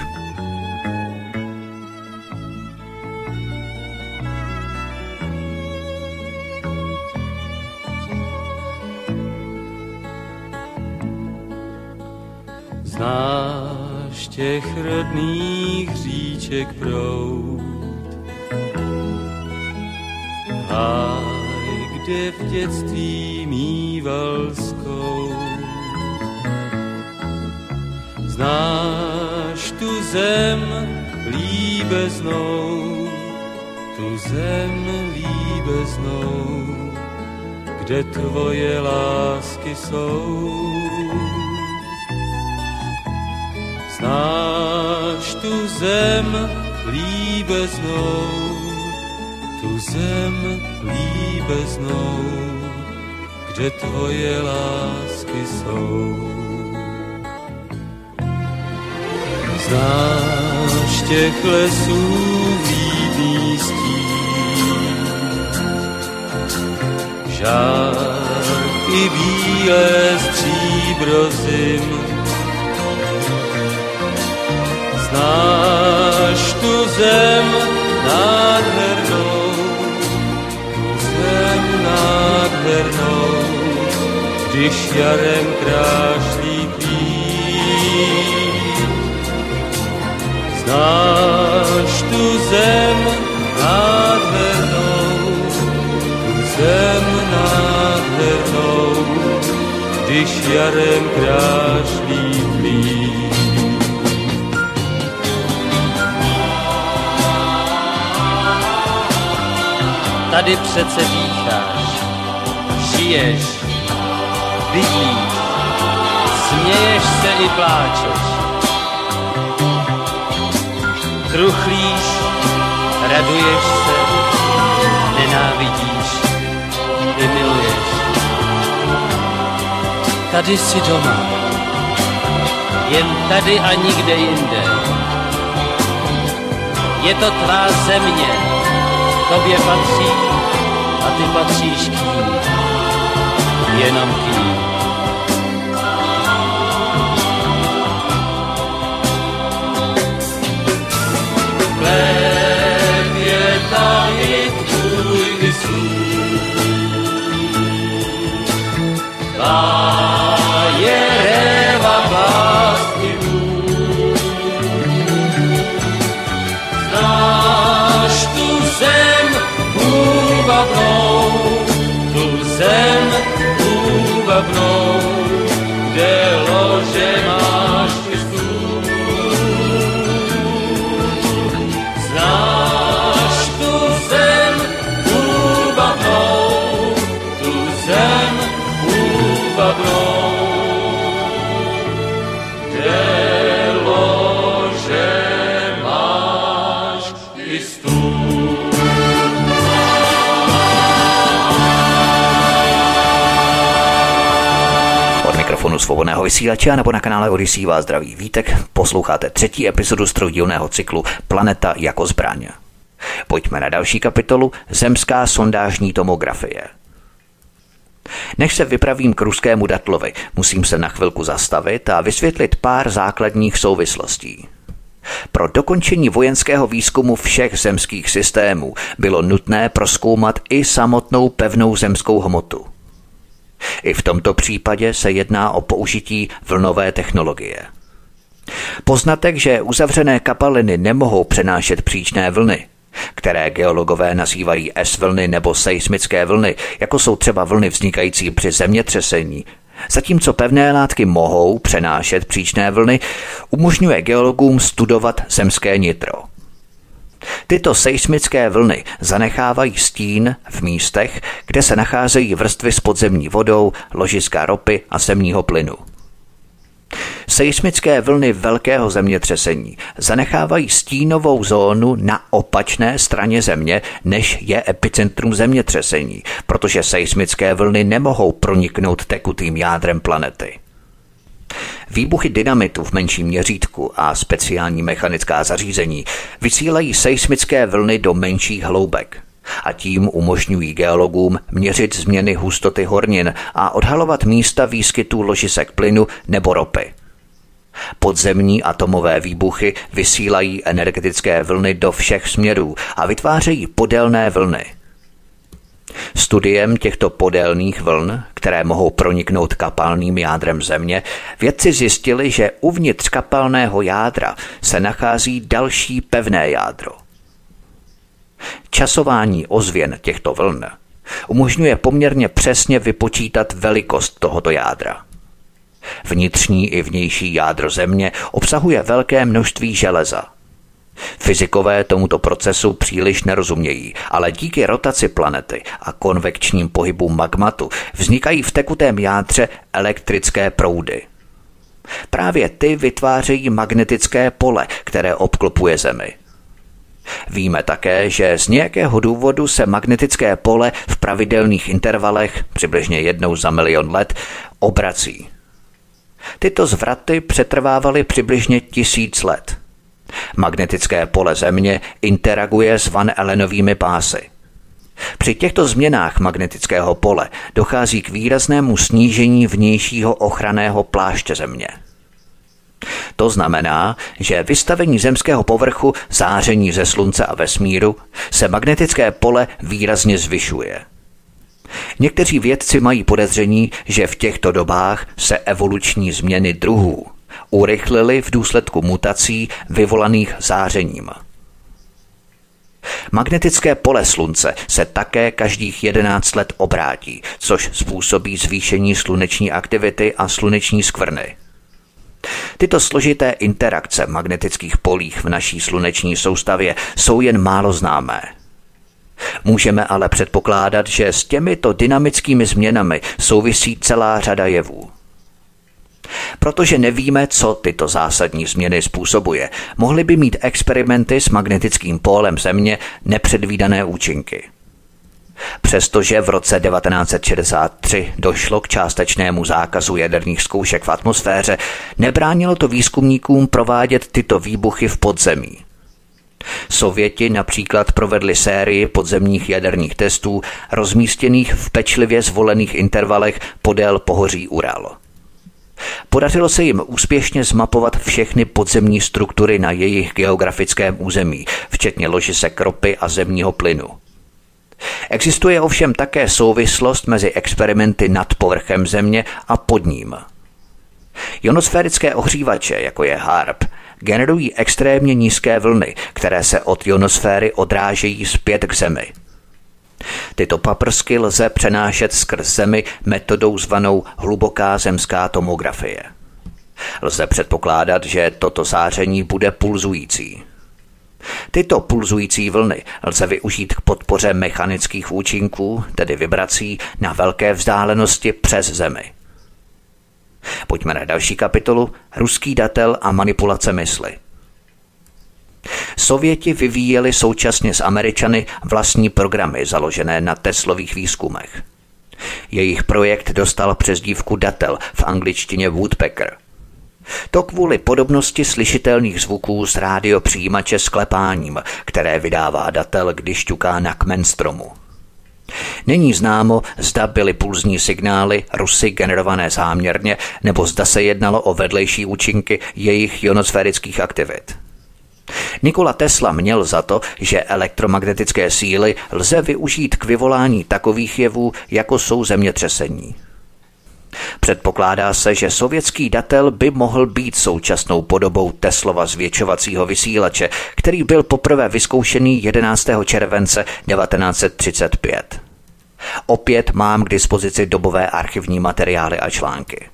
Znáš těch rodných říček proud, Háj, kde v dětství mýval. Znáš tu zem líbeznou, tu zem líbeznou, kde tvoje lásky jsou. Znáš tu zem líbeznou, zem líbeznou, kde tvoje lásky jsou. Znáš těch lesů líbý stín, žár i bílé stříbro zim. Znáš tu zem nádhernou, nádhernou, když jarem krášlí. Znáš tu zem nádhernou, tu zem nádhernou, když jarem krášlí kvít. Tady přece dýcháš, žiješ, bydlíš, směješ se i pláčeš. Truchlíš, raduješ se, nenávidíš i miluješ. Tady jsi doma, jen tady a nikde jinde. Je to tvá země, tobě patří a ty patříš k ní, jenom k ní. Chléb úvavnou, kde svobodného vysílače nebo na kanále Odisí vás zdraví vítek. Posloucháte třetí epizodu stroudílného cyklu Planeta jako zbraň. Pojďme na další kapitolu Zemská sondážní tomografie. Než se vypravím k ruskému datlovi, musím se na chvilku zastavit a vysvětlit pár základních souvislostí. Pro dokončení vojenského výzkumu všech zemských systémů bylo nutné proskoumat i samotnou pevnou zemskou hmotu. I v tomto případě se jedná o použití vlnové technologie. Poznatek, že uzavřené kapaliny nemohou přenášet příčné vlny, které geologové nazývají S-vlny nebo seismické vlny, jako jsou třeba vlny vznikající při zemětřesení, zatímco pevné látky mohou přenášet příčné vlny, umožňuje geologům studovat zemské nitro. Tyto seismické vlny zanechávají stín v místech, kde se nacházejí vrstvy s podzemní vodou, ložiska ropy a zemního plynu. Seismické vlny velkého zemětřesení zanechávají stínovou zónu na opačné straně země, než je epicentrum zemětřesení, protože seismické vlny nemohou proniknout tekutým jádrem planety. Výbuchy dynamitu v menším měřítku a speciální mechanická zařízení vysílají seismické vlny do menších hloubek a tím umožňují geologům měřit změny hustoty hornin a odhalovat místa výskytů ložisek plynu nebo ropy. Podzemní atomové výbuchy vysílají energetické vlny do všech směrů a vytvářejí podélné vlny – Studiem těchto podélných vln, které mohou proniknout kapalným jádrem Země, vědci zjistili, že uvnitř kapalného jádra se nachází další pevné jádro. Časování ozvěn těchto vln umožňuje poměrně přesně vypočítat velikost tohoto jádra. Vnitřní i vnější jádro Země obsahuje velké množství železa – Fyzikové tomuto procesu příliš nerozumějí, ale díky rotaci planety a konvekčním pohybům magmatu vznikají v tekutém jádře elektrické proudy. Právě ty vytvářejí magnetické pole, které obklopuje Zemi. Víme také, že z nějakého důvodu se magnetické pole v pravidelných intervalech, přibližně jednou za milion let, obrací. Tyto zvraty přetrvávaly přibližně tisíc let – Magnetické pole Země interaguje s Van Allenovými pásy. Při těchto změnách magnetického pole dochází k výraznému snížení vnějšího ochranného pláště Země. To znamená, že vystavení zemského povrchu, záření ze slunce a vesmíru se magnetické pole výrazně zvyšuje. Někteří vědci mají podezření, že v těchto dobách se evoluční změny druhů urychlily v důsledku mutací vyvolaných zářením. Magnetické pole Slunce se také každých 11 let obrátí, což způsobí zvýšení sluneční aktivity a sluneční skvrny. Tyto složité interakce magnetických polích v naší sluneční soustavě jsou jen málo známé. Můžeme ale předpokládat, že s těmito dynamickými změnami souvisí celá řada jevů. Protože nevíme, co tyto zásadní změny způsobuje, mohly by mít experimenty s magnetickým pólem Země nepředvídané účinky. Přestože v roce 1963 došlo k částečnému zákazu jaderných zkoušek v atmosféře, nebránilo to výzkumníkům provádět tyto výbuchy v podzemí. Sověti například provedli sérii podzemních jaderných testů rozmístěných v pečlivě zvolených intervalech podél pohoří Ural. Podařilo se jim úspěšně zmapovat všechny podzemní struktury na jejich geografickém území, včetně ložisek ropy a zemního plynu. Existuje ovšem také souvislost mezi experimenty nad povrchem země a pod ním. Ionosférické ohřívače, jako je HARP, generují extrémně nízké vlny, které se od ionosféry odrážejí zpět k Zemi – Tyto paprsky lze přenášet skrz zemi metodou zvanou hluboká zemská tomografie. Lze předpokládat, že toto záření bude pulzující. Tyto pulzující vlny lze využít k podpoře mechanických účinků, tedy vibrací, na velké vzdálenosti přes Zemi. Pojďme na další kapitolu Ruský datel a manipulace mysli. Sověti vyvíjeli současně s Američany vlastní programy založené na Teslových výzkumech. Jejich projekt dostal přezdívku Datel v angličtině Woodpecker. To kvůli podobnosti slyšitelných zvuků z rádiopřijímače s klepáním, které vydává datel, když ťuká na kmen stromu. Není známo, zda byly pulzní signály Rusy generované záměrně, nebo zda se jednalo o vedlejší účinky jejich ionosférických aktivit. Nikola Tesla měl za to, že elektromagnetické síly lze využít k vyvolání takových jevů, jako jsou zemětřesení. Předpokládá se, že sovětský datel by mohl být současnou podobou Teslova zvětšovacího vysílače, který byl poprvé vyzkoušený 11. července 1935. Opět mám k dispozici dobové archivní materiály a články.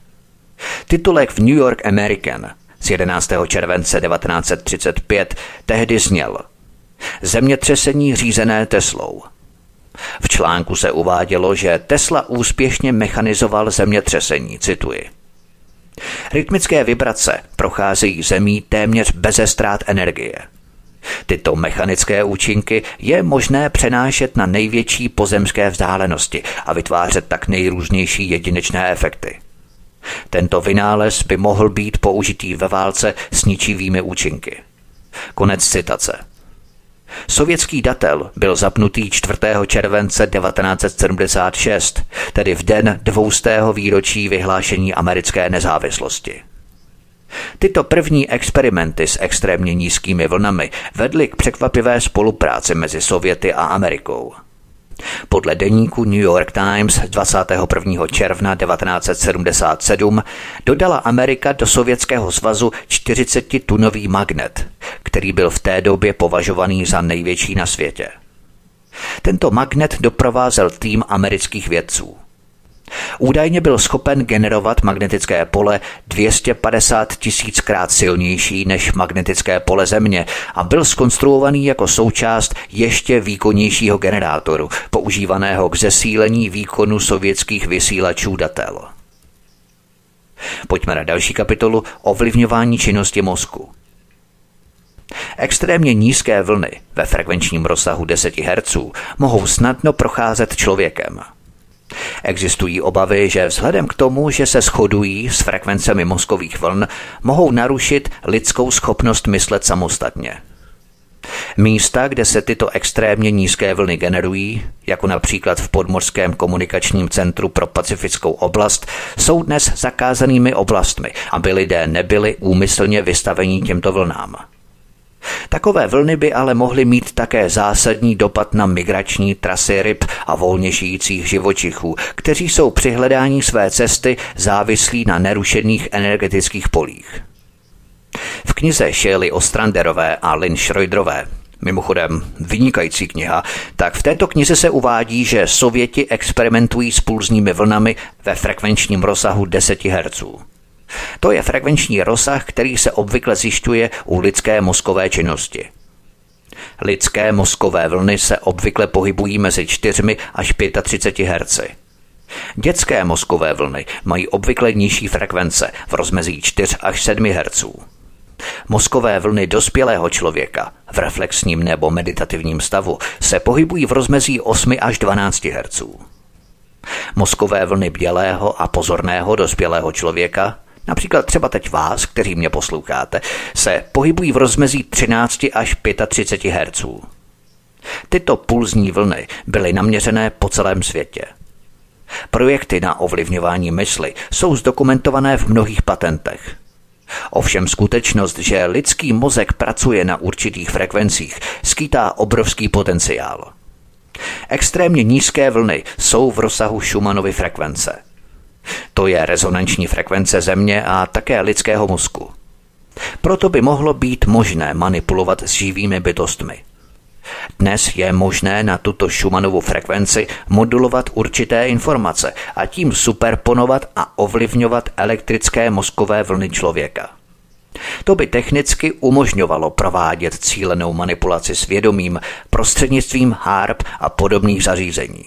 Titulek v New York American z 11. července 1935 tehdy zněl Zemětřesení řízené Teslou. V článku se uvádělo, že Tesla úspěšně mechanizoval zemětřesení, cituji. Rytmické vibrace procházejí zemí téměř beze ztrát energie. Tyto mechanické účinky je možné přenášet na největší pozemské vzdálenosti a vytvářet tak nejrůznější jedinečné efekty. Tento vynález by mohl být použitý ve válce s ničivými účinky. Konec citace. Sovětský datel byl zapnutý 4. července 1976, tedy v den dvoustého výročí vyhlášení americké nezávislosti. Tyto první experimenty s extrémně nízkými vlnami vedly k překvapivé spolupráci mezi Sověty a Amerikou – podle deníku New York Times 21. června 1977 dodala Amerika do Sovětského svazu 40-tunový magnet, který byl v té době považovaný za největší na světě. Tento magnet doprovázel tým amerických vědců – Údajně byl schopen generovat magnetické pole 250 tisíckrát silnější než magnetické pole Země a byl skonstruovaný jako součást ještě výkonnějšího generátoru, používaného k zesílení výkonu sovětských vysílačů datel. Pojďme na další kapitolu Ovlivňování činnosti mozku. Extrémně nízké vlny ve frekvenčním rozsahu 10 Hz mohou snadno procházet člověkem – Existují obavy, že vzhledem k tomu, že se shodují s frekvencemi mozkových vln, mohou narušit lidskou schopnost myslet samostatně. Místa, kde se tyto extrémně nízké vlny generují, jako například v podmorském komunikačním centru pro pacifickou oblast, jsou dnes zakázanými oblastmi, aby lidé nebyli úmyslně vystaveni těmto vlnám. Takové vlny by ale mohly mít také zásadní dopad na migrační trasy ryb a volně žijících živočichů, kteří jsou při hledání své cesty závislí na nerušených energetických polích. V knize Shelley Ostranderové a Lynn Schroederové Mimochodem, vynikající kniha, tak v této knize se uvádí, že Sověti experimentují s pulzními vlnami ve frekvenčním rozsahu 10 Hz. To je frekvenční rozsah, který se obvykle zjišťuje u lidské mozkové činnosti. Lidské mozkové vlny se obvykle pohybují mezi 4 až 35 Hz. Dětské mozkové vlny mají obvykle nižší frekvence v rozmezí 4 až 7 Hz. Mozkové vlny dospělého člověka v reflexním nebo meditativním stavu se pohybují v rozmezí 8 až 12 Hz. Mozkové vlny bělého a pozorného dospělého člověka například třeba teď vás, kteří mě posloucháte, se pohybují v rozmezí 13 až 35 Hz. Tyto pulzní vlny byly naměřené po celém světě. Projekty na ovlivňování mysli jsou zdokumentované v mnohých patentech. Ovšem skutečnost, že lidský mozek pracuje na určitých frekvencích, skýtá obrovský potenciál. Extrémně nízké vlny jsou v rozsahu Schumannovy frekvence – to je rezonanční frekvence Země a také lidského mozku. Proto by mohlo být možné manipulovat s živými bytostmi. Dnes je možné na tuto Schumannovu frekvenci modulovat určité informace a tím superponovat a ovlivňovat elektrické mozkové vlny člověka. To by technicky umožňovalo provádět cílenou manipulaci svědomím prostřednictvím HARP a podobných zařízení.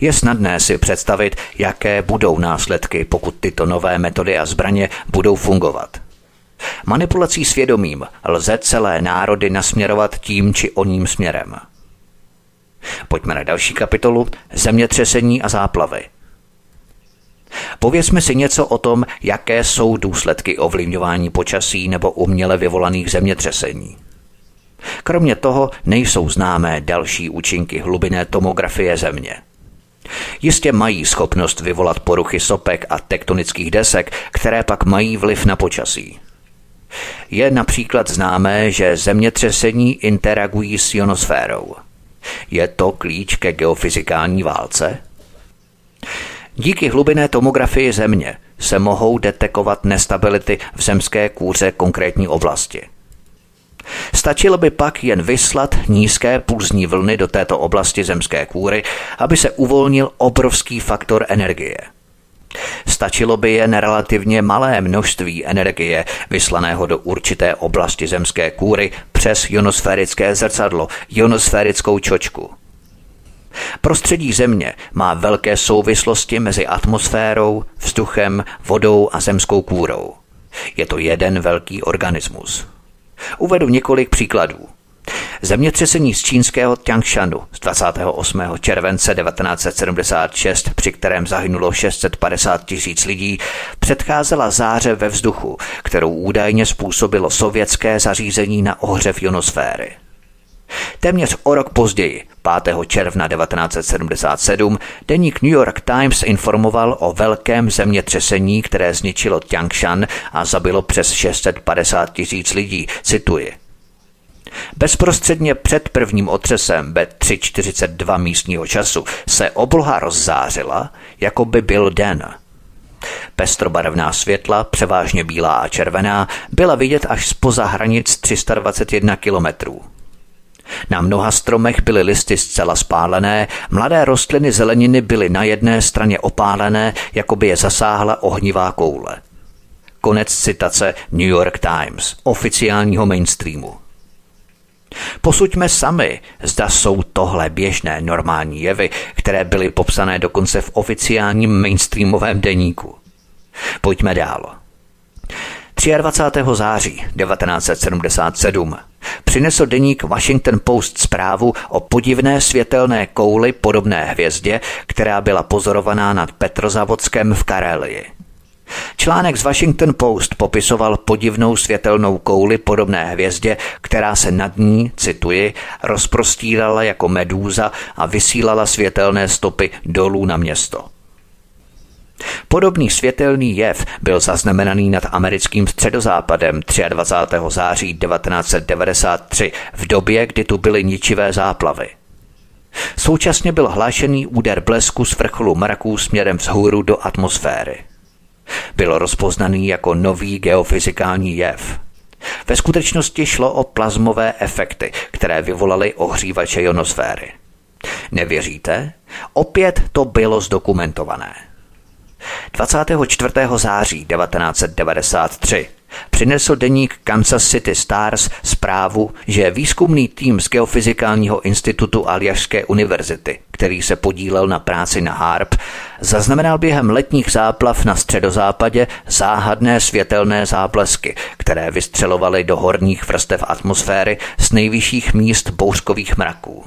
Je snadné si představit, jaké budou následky, pokud tyto nové metody a zbraně budou fungovat. Manipulací svědomím lze celé národy nasměrovat tím či oním směrem. Pojďme na další kapitolu Zemětřesení a záplavy. Povězme si něco o tom, jaké jsou důsledky ovlivňování počasí nebo uměle vyvolaných zemětřesení. Kromě toho nejsou známé další účinky hlubinné tomografie Země. Jistě mají schopnost vyvolat poruchy sopek a tektonických desek, které pak mají vliv na počasí. Je například známé, že zemětřesení interagují s ionosférou. Je to klíč ke geofyzikální válce? Díky hlubinné tomografii Země se mohou detekovat nestability v zemské kůře konkrétní oblasti. Stačilo by pak jen vyslat nízké pulzní vlny do této oblasti zemské kůry, aby se uvolnil obrovský faktor energie. Stačilo by jen relativně malé množství energie vyslaného do určité oblasti zemské kůry přes ionosférické zrcadlo, ionosférickou čočku. Prostředí Země má velké souvislosti mezi atmosférou, vzduchem, vodou a zemskou kůrou. Je to jeden velký organismus. Uvedu několik příkladů. Zemětřesení z čínského Tiangshanu z 28. července 1976, při kterém zahynulo 650 tisíc lidí, předcházela záře ve vzduchu, kterou údajně způsobilo sovětské zařízení na ohřev ionosféry. Téměř o rok později, 5. června 1977, deník New York Times informoval o velkém zemětřesení, které zničilo Tiangshan a zabilo přes 650 tisíc lidí. Cituji. Bezprostředně před prvním otřesem ve 3.42 místního času se obloha rozzářila, jako by byl den. Pestrobarevná světla, převážně bílá a červená, byla vidět až spoza hranic 321 kilometrů. Na mnoha stromech byly listy zcela spálené, mladé rostliny zeleniny byly na jedné straně opálené, jako by je zasáhla ohnivá koule. Konec citace New York Times, oficiálního mainstreamu. Posuďme sami, zda jsou tohle běžné normální jevy, které byly popsané dokonce v oficiálním mainstreamovém deníku. Pojďme dál. 23. září 1977 přinesl deník Washington Post zprávu o podivné světelné kouli podobné hvězdě, která byla pozorovaná nad Petrozavodskem v Karelii. Článek z Washington Post popisoval podivnou světelnou kouli podobné hvězdě, která se nad ní, cituji, rozprostírala jako medúza a vysílala světelné stopy dolů na město. Podobný světelný jev byl zaznamenaný nad americkým středozápadem 23. září 1993 v době, kdy tu byly ničivé záplavy. Současně byl hlášený úder blesku z vrcholu mraků směrem vzhůru do atmosféry. Byl rozpoznaný jako nový geofyzikální jev. Ve skutečnosti šlo o plazmové efekty, které vyvolaly ohřívače ionosféry. Nevěříte? Opět to bylo zdokumentované. 24. září 1993 přinesl deník Kansas City Stars zprávu, že výzkumný tým z Geofyzikálního institutu Aljašské univerzity, který se podílel na práci na HARP, zaznamenal během letních záplav na středozápadě záhadné světelné záblesky, které vystřelovaly do horních vrstev atmosféry z nejvyšších míst bouřkových mraků.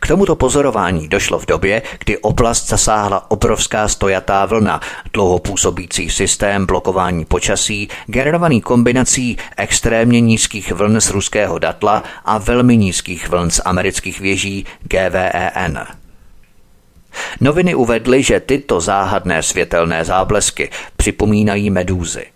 K tomuto pozorování došlo v době, kdy oblast zasáhla obrovská stojatá vlna, dlouhopůsobící systém blokování počasí, generovaný kombinací extrémně nízkých vln z ruského datla a velmi nízkých vln z amerických věží GVEN. Noviny uvedly, že tyto záhadné světelné záblesky připomínají medúzy.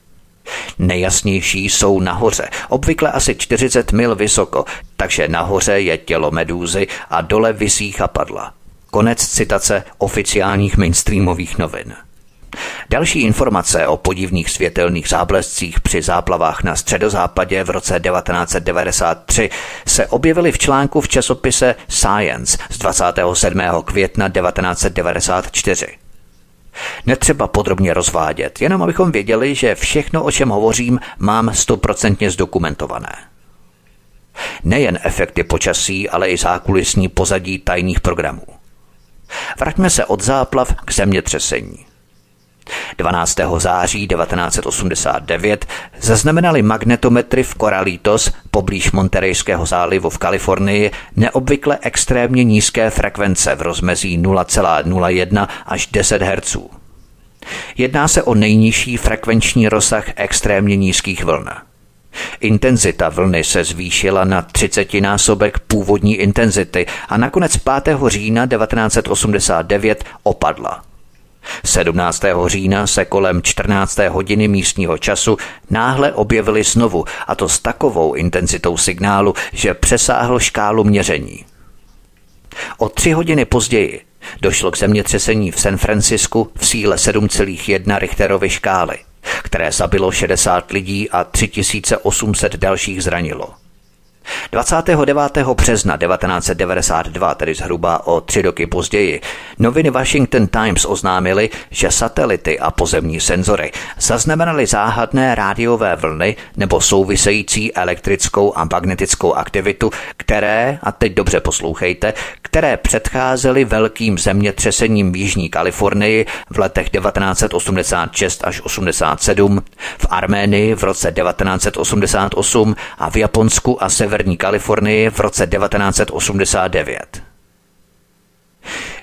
Nejjasnější jsou nahoře, obvykle asi 40 mil vysoko, takže nahoře je tělo medúzy a dole visí chapadla. Konec citace oficiálních mainstreamových novin. Další informace o podivných světelných záblescích při záplavách na středozápadě v roce 1993 se objevily v článku v časopise Science z 27. května 1994. Netřeba podrobně rozvádět, jenom abychom věděli, že všechno, o čem hovořím, mám stoprocentně zdokumentované. Nejen efekty počasí, ale i zákulisní pozadí tajných programů. Vraťme se od záplav k zemětřesení. 12. září 1989 zaznamenali magnetometry v Coralitos poblíž Monterejského zálivu v Kalifornii neobvykle extrémně nízké frekvence v rozmezí 0,01 až 10 Hz. Jedná se o nejnižší frekvenční rozsah extrémně nízkých vln. Intenzita vlny se zvýšila na 30 násobek původní intenzity a nakonec 5. října 1989 opadla. 17. října se kolem 14. hodiny místního času náhle objevili znovu, a to s takovou intenzitou signálu, že přesáhl škálu měření. O tři hodiny později došlo k zemětřesení v San Francisku v síle 7,1 Richterovy škály, které zabilo 60 lidí a 3800 dalších zranilo. 29. března 1992, tedy zhruba o tři roky později, noviny Washington Times oznámily, že satelity a pozemní senzory zaznamenaly záhadné rádiové vlny nebo související elektrickou a magnetickou aktivitu, které, a teď dobře poslouchejte, které předcházely velkým zemětřesením v Jižní Kalifornii v letech 1986 až 87, v Arménii v roce 1988 a v Japonsku a Severní Kalifornii v roce 1989.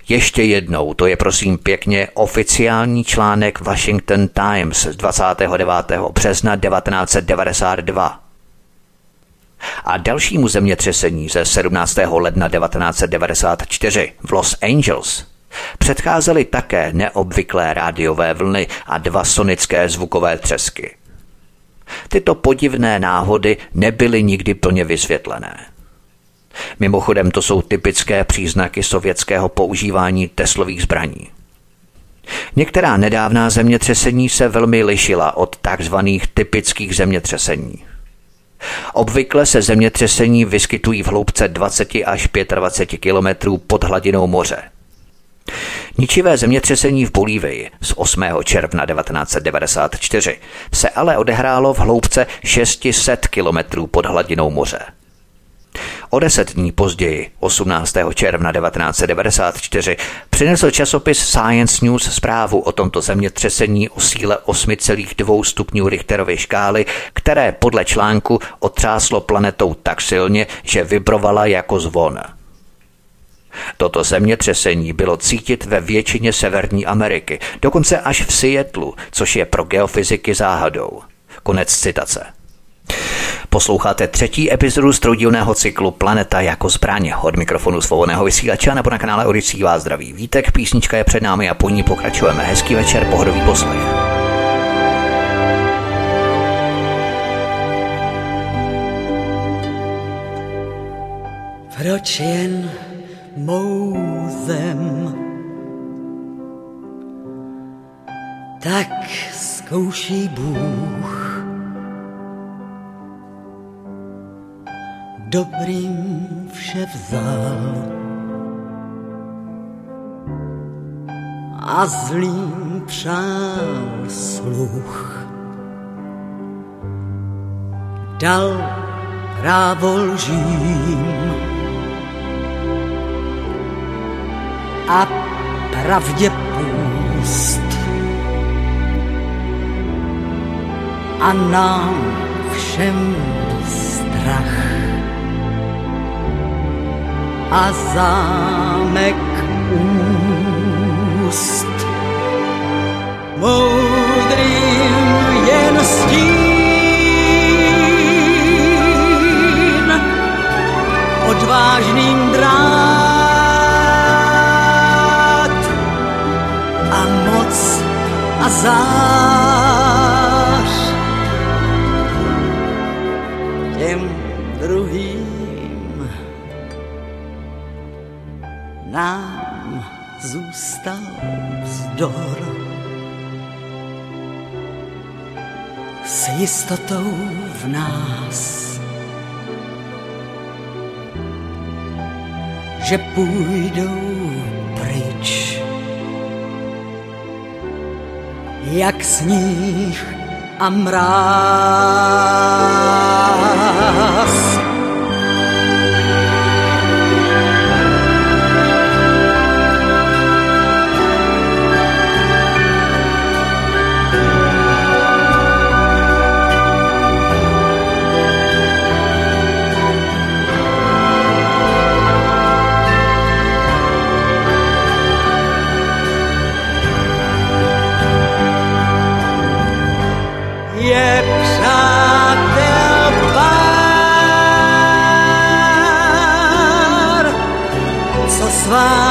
Ještě jednou, to je prosím pěkně oficiální článek Washington Times z 29. března 1992. A dalšímu zemětřesení ze 17. ledna 1994 v Los Angeles předcházely také neobvyklé rádiové vlny a dva sonické zvukové třesky. Tyto podivné náhody nebyly nikdy plně vysvětlené. Mimochodem to jsou typické příznaky sovětského používání teslových zbraní. Některá nedávná zemětřesení se velmi lišila od takzvaných typických zemětřesení. Obvykle se zemětřesení vyskytují v hloubce 20 až 25 kilometrů pod hladinou moře – Ničivé zemětřesení v Bolívii z 8. června 1994 se ale odehrálo v hloubce 600 kilometrů pod hladinou moře. O deset dní později, 18. června 1994, přinesl časopis Science News zprávu o tomto zemětřesení o síle 8,2 stupňů Richterovy škály, které podle článku otřáslo planetou tak silně, že vibrovala jako zvon. Toto zemětřesení bylo cítit ve většině Severní Ameriky, dokonce až v Seattlu, což je pro geofyziky záhadou. Konec citace. Posloucháte třetí epizodu z cyklu Planeta jako zbraně. Od mikrofonu svobodného vysílače nebo na kanále Odisí vás zdraví vítek, písnička je před námi a po ní pokračujeme. Hezký večer, pohodový poslech. Proč jen mou zem. Tak zkouší Bůh dobrým vše vzal a zlým přál sluch. Dal právo lžím, a pravdě půst. A nám všem strach a zámek úst. Moudrým jen stín, odvážným drám a zář těm druhým nám zůstal vzdor s jistotou v nás. že půjdou jak sníh a mráz.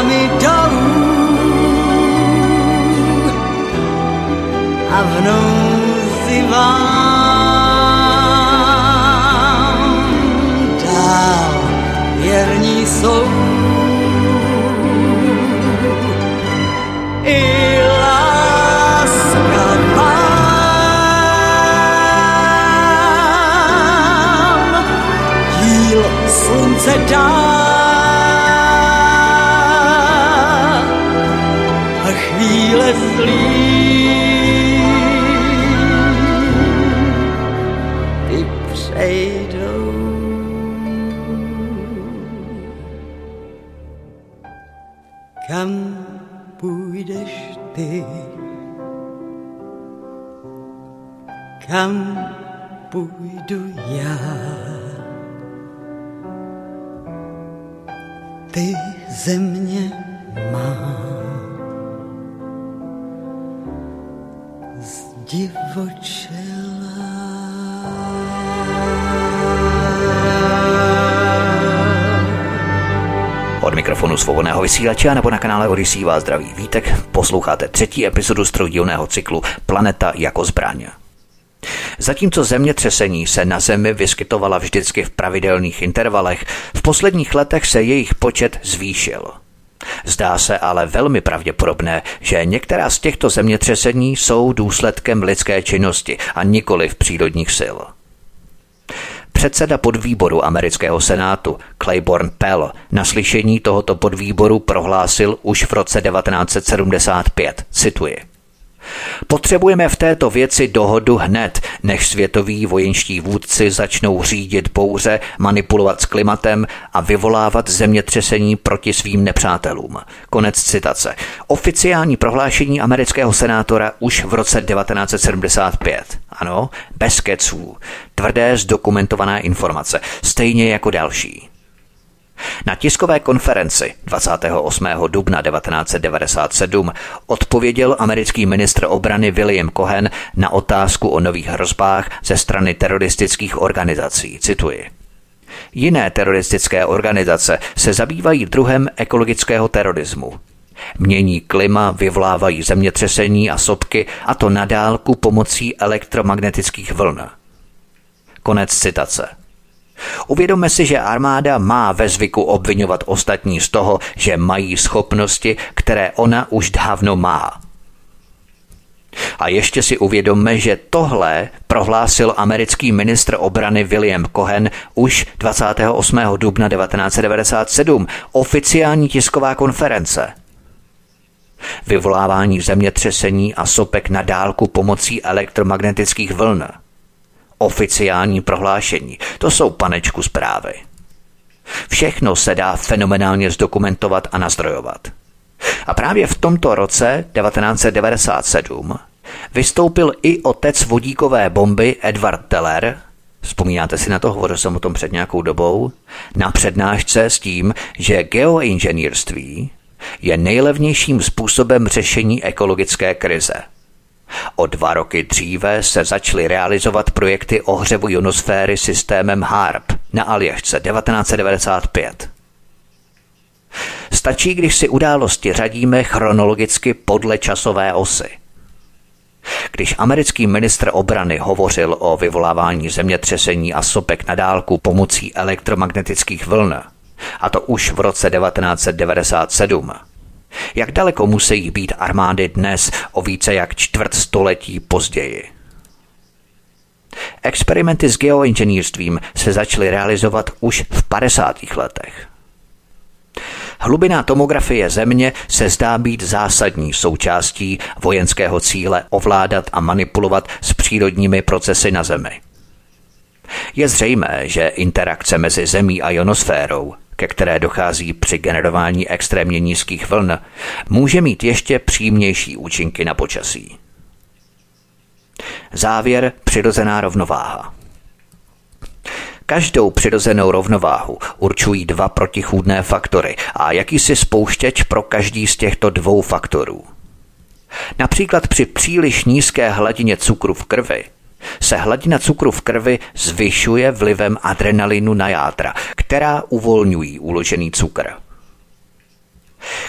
Vámi dolů a v nouzi vám dál věrní jsou. I láska vám leave. Svobodného vysílače nebo na kanále Odisí vás zdraví vítek. Posloucháte třetí epizodu stroudílného cyklu Planeta jako zbraň. Zatímco zemětřesení se na Zemi vyskytovala vždycky v pravidelných intervalech, v posledních letech se jejich počet zvýšil. Zdá se ale velmi pravděpodobné, že některá z těchto zemětřesení jsou důsledkem lidské činnosti a nikoli v přírodních sil. Předseda podvýboru amerického senátu Claiborne Pell na slyšení tohoto podvýboru prohlásil už v roce 1975, cituji. Potřebujeme v této věci dohodu hned, než světoví vojenští vůdci začnou řídit bouře, manipulovat s klimatem a vyvolávat zemětřesení proti svým nepřátelům. Konec citace. Oficiální prohlášení amerického senátora už v roce 1975. Ano, bez keců. Tvrdé zdokumentované informace, stejně jako další. Na tiskové konferenci 28. dubna 1997 odpověděl americký ministr obrany William Cohen na otázku o nových hrozbách ze strany teroristických organizací. Cituji. Jiné teroristické organizace se zabývají druhem ekologického terorismu. Mění klima, vyvlávají zemětřesení a sopky, a to nadálku pomocí elektromagnetických vln. Konec citace. Uvědomme si, že armáda má ve zvyku obvinovat ostatní z toho, že mají schopnosti, které ona už dávno má. A ještě si uvědomme, že tohle prohlásil americký ministr obrany William Cohen už 28. dubna 1997, oficiální tisková konference. Vyvolávání zemětřesení a sopek na dálku pomocí elektromagnetických vln – oficiální prohlášení. To jsou panečku zprávy. Všechno se dá fenomenálně zdokumentovat a nazdrojovat. A právě v tomto roce 1997 vystoupil i otec vodíkové bomby Edward Teller, vzpomínáte si na to, hovořil jsem o tom před nějakou dobou, na přednášce s tím, že geoinženýrství je nejlevnějším způsobem řešení ekologické krize – O dva roky dříve se začaly realizovat projekty ohřevu ionosféry systémem HARP na Aljašce 1995. Stačí, když si události řadíme chronologicky podle časové osy. Když americký ministr obrany hovořil o vyvolávání zemětřesení a sopek na dálku pomocí elektromagnetických vln, a to už v roce 1997, jak daleko musí být armády dnes o více jak čtvrt století později? Experimenty s geoinženýrstvím se začaly realizovat už v 50. letech. Hlubiná tomografie Země se zdá být zásadní součástí vojenského cíle ovládat a manipulovat s přírodními procesy na Zemi. Je zřejmé, že interakce mezi Zemí a ionosférou ke které dochází při generování extrémně nízkých vln, může mít ještě přímější účinky na počasí. Závěr přirozená rovnováha. Každou přirozenou rovnováhu určují dva protichůdné faktory a jakýsi spouštěč pro každý z těchto dvou faktorů. Například při příliš nízké hladině cukru v krvi se hladina cukru v krvi zvyšuje vlivem adrenalinu na játra, která uvolňují uložený cukr.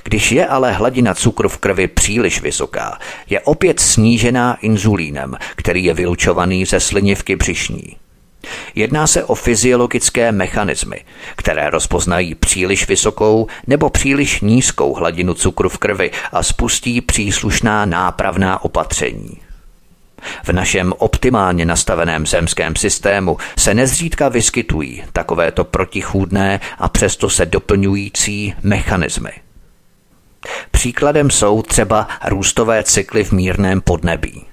Když je ale hladina cukru v krvi příliš vysoká, je opět snížená inzulínem, který je vylučovaný ze slinivky břišní. Jedná se o fyziologické mechanismy, které rozpoznají příliš vysokou nebo příliš nízkou hladinu cukru v krvi a spustí příslušná nápravná opatření. V našem optimálně nastaveném zemském systému se nezřídka vyskytují takovéto protichůdné a přesto se doplňující mechanismy. Příkladem jsou třeba růstové cykly v mírném podnebí.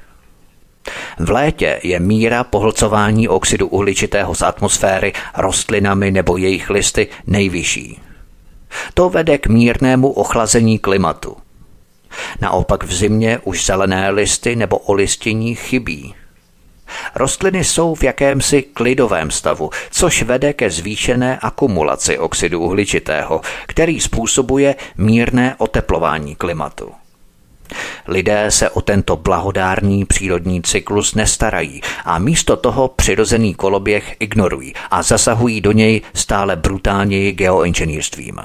V létě je míra pohlcování oxidu uhličitého z atmosféry rostlinami nebo jejich listy nejvyšší. To vede k mírnému ochlazení klimatu. Naopak v zimě už zelené listy nebo olistění chybí. Rostliny jsou v jakémsi klidovém stavu, což vede ke zvýšené akumulaci oxidu uhličitého, který způsobuje mírné oteplování klimatu. Lidé se o tento blahodárný přírodní cyklus nestarají a místo toho přirozený koloběh ignorují a zasahují do něj stále brutálněji geoinženýrstvím.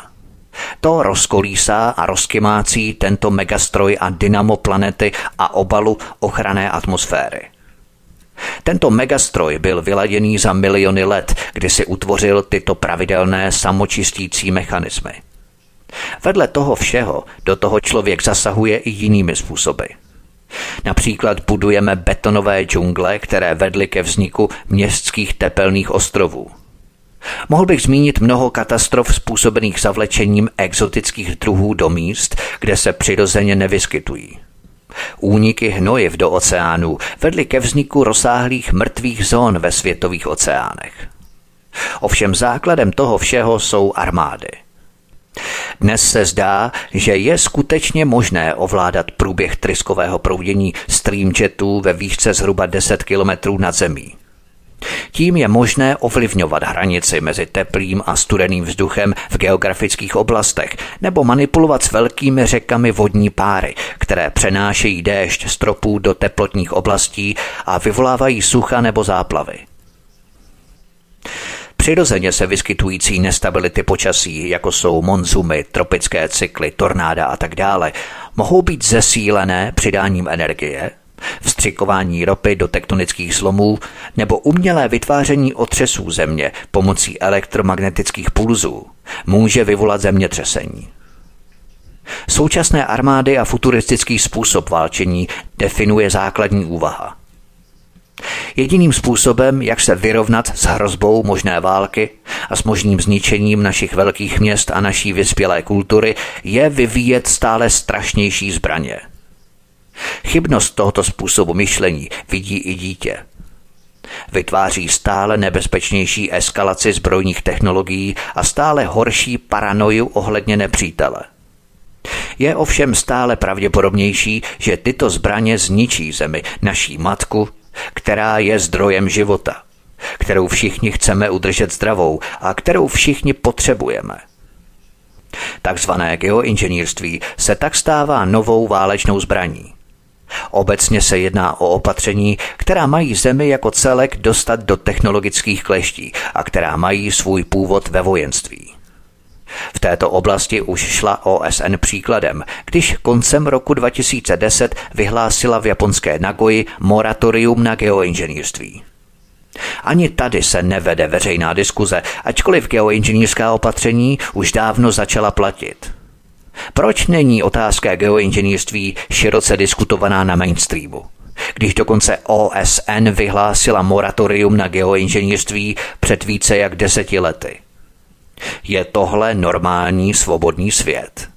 To rozkolísá a rozkymácí tento megastroj a dynamo planety a obalu ochranné atmosféry. Tento megastroj byl vyladěný za miliony let, kdy si utvořil tyto pravidelné samočistící mechanismy. Vedle toho všeho do toho člověk zasahuje i jinými způsoby. Například budujeme betonové džungle, které vedly ke vzniku městských tepelných ostrovů. Mohl bych zmínit mnoho katastrof způsobených zavlečením exotických druhů do míst, kde se přirozeně nevyskytují. Úniky hnojiv do oceánů vedly ke vzniku rozsáhlých mrtvých zón ve světových oceánech. Ovšem základem toho všeho jsou armády – dnes se zdá, že je skutečně možné ovládat průběh tryskového proudění streamjetů ve výšce zhruba 10 km nad zemí. Tím je možné ovlivňovat hranici mezi teplým a studeným vzduchem v geografických oblastech nebo manipulovat s velkými řekami vodní páry, které přenášejí déšť stropů do teplotních oblastí a vyvolávají sucha nebo záplavy. Přirozeně se vyskytující nestability počasí, jako jsou monzumy, tropické cykly, tornáda a tak dále, mohou být zesílené přidáním energie, vstřikování ropy do tektonických zlomů nebo umělé vytváření otřesů země pomocí elektromagnetických pulzů může vyvolat zemětřesení. Současné armády a futuristický způsob válčení definuje základní úvaha – Jediným způsobem, jak se vyrovnat s hrozbou možné války a s možným zničením našich velkých měst a naší vyspělé kultury, je vyvíjet stále strašnější zbraně. Chybnost tohoto způsobu myšlení vidí i dítě. Vytváří stále nebezpečnější eskalaci zbrojních technologií a stále horší paranoju ohledně nepřítele. Je ovšem stále pravděpodobnější, že tyto zbraně zničí zemi, naší matku která je zdrojem života, kterou všichni chceme udržet zdravou a kterou všichni potřebujeme. Takzvané geoinženýrství se tak stává novou válečnou zbraní. Obecně se jedná o opatření, která mají Zemi jako celek dostat do technologických kleští a která mají svůj původ ve vojenství. V této oblasti už šla OSN příkladem, když koncem roku 2010 vyhlásila v japonské Nagoji moratorium na geoinženýrství. Ani tady se nevede veřejná diskuze, ačkoliv geoinženýrská opatření už dávno začala platit. Proč není otázka geoinženýrství široce diskutovaná na mainstreamu? Když dokonce OSN vyhlásila moratorium na geoinženýrství před více jak deseti lety. Je tohle normální svobodný svět?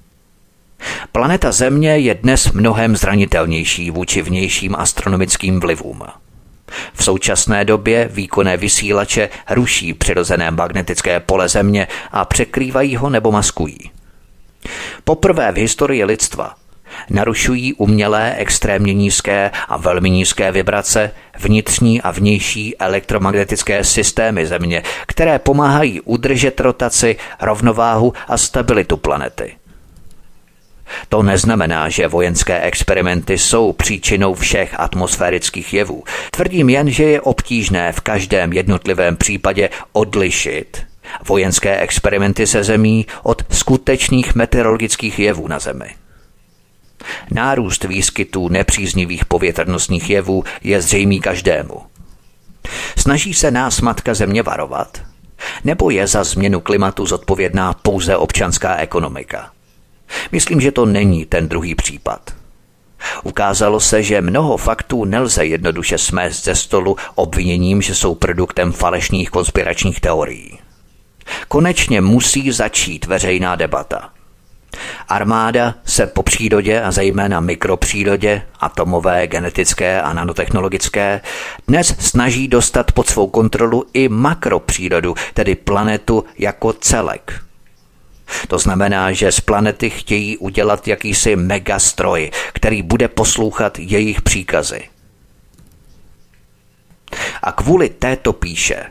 Planeta Země je dnes mnohem zranitelnější vůči vnějším astronomickým vlivům. V současné době výkonné vysílače ruší přirozené magnetické pole Země a překrývají ho nebo maskují. Poprvé v historii lidstva narušují umělé extrémně nízké a velmi nízké vibrace vnitřní a vnější elektromagnetické systémy Země, které pomáhají udržet rotaci, rovnováhu a stabilitu planety. To neznamená, že vojenské experimenty jsou příčinou všech atmosférických jevů. Tvrdím jen, že je obtížné v každém jednotlivém případě odlišit vojenské experimenty se Zemí od skutečných meteorologických jevů na Zemi. Nárůst výskytů nepříznivých povětrnostních jevů je zřejmý každému. Snaží se nás Matka Země varovat? Nebo je za změnu klimatu zodpovědná pouze občanská ekonomika? Myslím, že to není ten druhý případ. Ukázalo se, že mnoho faktů nelze jednoduše smést ze stolu obviněním, že jsou produktem falešných konspiračních teorií. Konečně musí začít veřejná debata – Armáda se po přírodě a zejména mikropřírodě, atomové, genetické a nanotechnologické, dnes snaží dostat pod svou kontrolu i makropřírodu, tedy planetu jako celek. To znamená, že z planety chtějí udělat jakýsi megastroj, který bude poslouchat jejich příkazy. A kvůli této píše,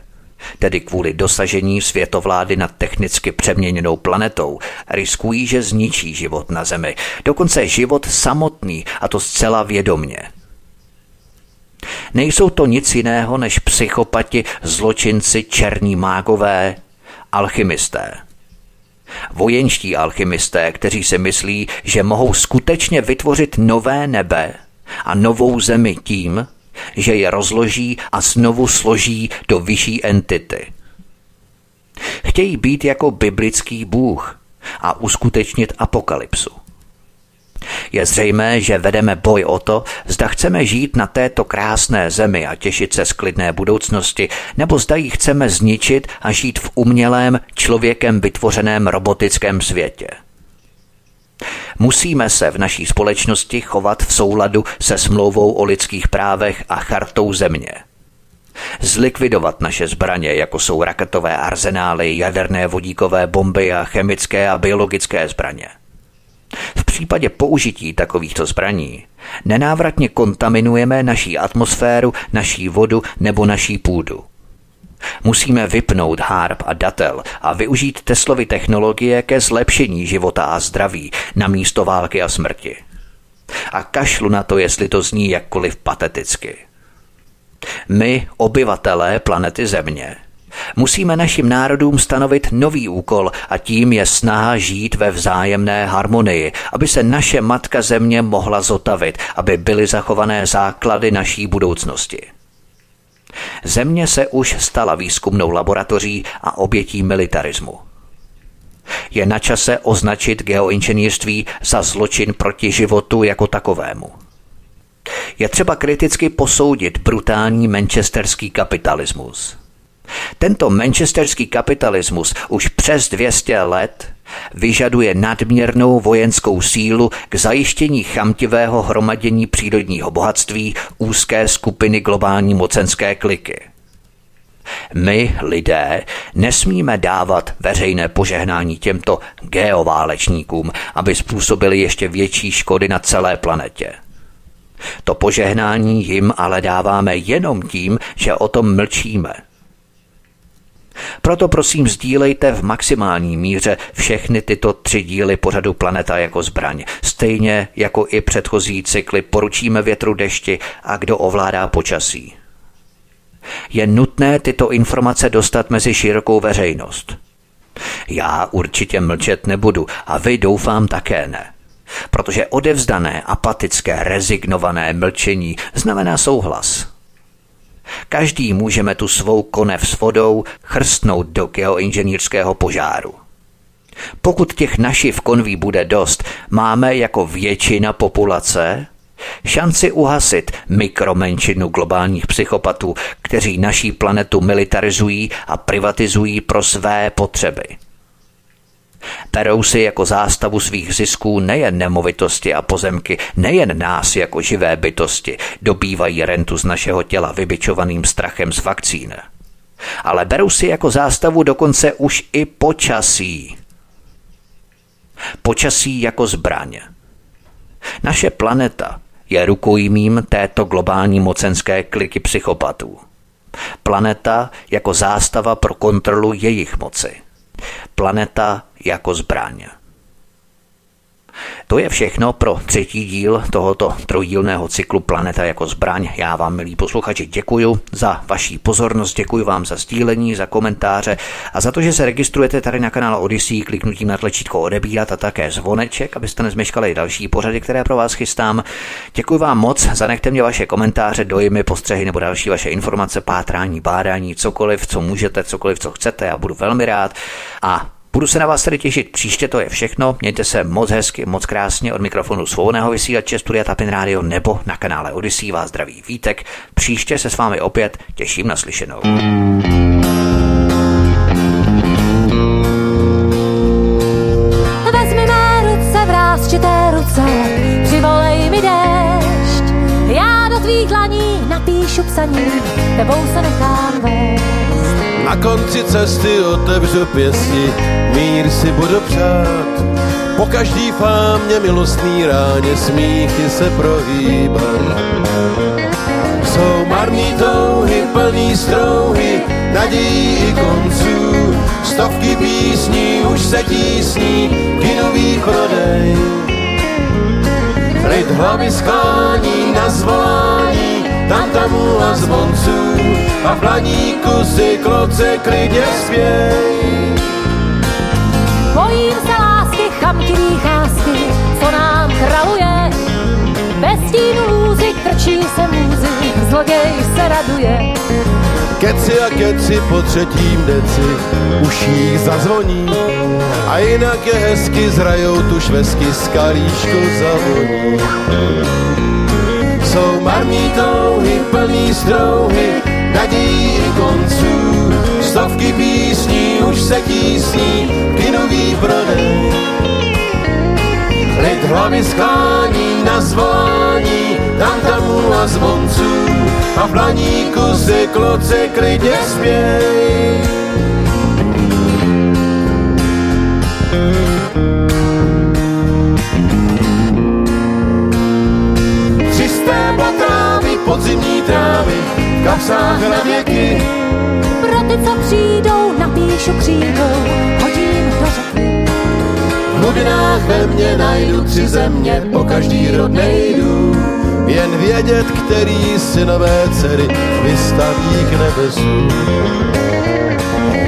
tedy kvůli dosažení světovlády nad technicky přeměněnou planetou, riskují, že zničí život na Zemi, dokonce život samotný, a to zcela vědomně. Nejsou to nic jiného než psychopati, zločinci, černí mágové, alchymisté. Vojenští alchymisté, kteří si myslí, že mohou skutečně vytvořit nové nebe a novou zemi tím, že je rozloží a znovu složí do vyšší entity. Chtějí být jako biblický bůh a uskutečnit apokalypsu. Je zřejmé, že vedeme boj o to, zda chceme žít na této krásné zemi a těšit se z klidné budoucnosti, nebo zda ji chceme zničit a žít v umělém, člověkem vytvořeném robotickém světě. Musíme se v naší společnosti chovat v souladu se smlouvou o lidských právech a chartou země. Zlikvidovat naše zbraně, jako jsou raketové arzenály, jaderné vodíkové bomby a chemické a biologické zbraně. V případě použití takovýchto zbraní nenávratně kontaminujeme naší atmosféru, naší vodu nebo naší půdu. Musíme vypnout HARP a datel a využít Teslovy technologie ke zlepšení života a zdraví na místo války a smrti. A kašlu na to, jestli to zní jakkoliv pateticky. My, obyvatelé planety Země, Musíme našim národům stanovit nový úkol a tím je snaha žít ve vzájemné harmonii, aby se naše matka země mohla zotavit, aby byly zachované základy naší budoucnosti. Země se už stala výzkumnou laboratoří a obětí militarismu. Je na čase označit geoinženýrství za zločin proti životu jako takovému. Je třeba kriticky posoudit brutální manchesterský kapitalismus. Tento manchesterský kapitalismus už přes 200 let vyžaduje nadměrnou vojenskou sílu k zajištění chamtivého hromadění přírodního bohatství úzké skupiny globální mocenské kliky. My, lidé, nesmíme dávat veřejné požehnání těmto geoválečníkům, aby způsobili ještě větší škody na celé planetě. To požehnání jim ale dáváme jenom tím, že o tom mlčíme – proto prosím sdílejte v maximální míře všechny tyto tři díly pořadu Planeta jako zbraň. Stejně jako i předchozí cykly poručíme větru dešti a kdo ovládá počasí. Je nutné tyto informace dostat mezi širokou veřejnost. Já určitě mlčet nebudu a vy doufám také ne. Protože odevzdané, apatické, rezignované mlčení znamená souhlas – Každý můžeme tu svou konev s vodou chrstnout do geoinženýrského požáru. Pokud těch našiv konví bude dost, máme jako většina populace šanci uhasit mikromenšinu globálních psychopatů, kteří naší planetu militarizují a privatizují pro své potřeby. Perou si jako zástavu svých zisků nejen nemovitosti a pozemky, nejen nás jako živé bytosti, dobývají rentu z našeho těla vybičovaným strachem z vakcín. Ale berou si jako zástavu dokonce už i počasí. Počasí jako zbraně. Naše planeta je rukojmím této globální mocenské kliky psychopatů. Planeta jako zástava pro kontrolu jejich moci. Planeta jako zbraň. To je všechno pro třetí díl tohoto trojdílného cyklu Planeta jako zbraň. Já vám, milí posluchači, děkuji za vaší pozornost, děkuji vám za sdílení, za komentáře a za to, že se registrujete tady na kanále Odyssey kliknutím na tlačítko odebírat a také zvoneček, abyste nezmeškali další pořady, které pro vás chystám. Děkuji vám moc, zanechte mě vaše komentáře, dojmy, postřehy nebo další vaše informace, pátrání, bádání, cokoliv, co můžete, cokoliv, co chcete, já budu velmi rád. A Budu se na vás tedy těšit příště, to je všechno. Mějte se moc hezky, moc krásně od mikrofonu svobodného vysílače Studia Tapin Radio nebo na kanále Odyssey vás zdraví Vítek. Příště se s vámi opět těším na slyšenou. Vezmi mé ruce, vrázčité ruce, přivolej mi déšť. Já do tvých dlaní napíšu psaní, tebou se nechám vést. Na konci cesty otevřu pěsti, mír si budu přát. Po každý fámě milostný ráně smíchy se prohýbat. Jsou marný touhy, plný strouhy, nadějí i konců. Stovky písní už se tísní, kinový prodej. Lid hlavy sklání na zvolání, tam tamu a zvonců a v planíku si kloce klidně spěj. Bojím se lásky, chamtivý chásky, co nám kraluje. Bez stínu lůzy krčí se můzy, zloděj se raduje. Keci a keci po třetím deci už jí zazvoní a jinak je hezky zrajou tu švesky z kalíšku zavoní. Jsou marní touhy, plný strouhy, nadějí i konců. Stovky písní už se tísní, kinový prodej. Lid hlavy sklání na zvolání, tam tamu a zvonců a v planíku si kloce klidně spěj. Podzimní trávy, kapsách na věky. Pro ty, co přijdou, napíšu křídou, hodím do řeky. V hlubinách ve mně najdu tři země, po každý rod nejdu. Jen vědět, který synové dcery vystaví k nebesu.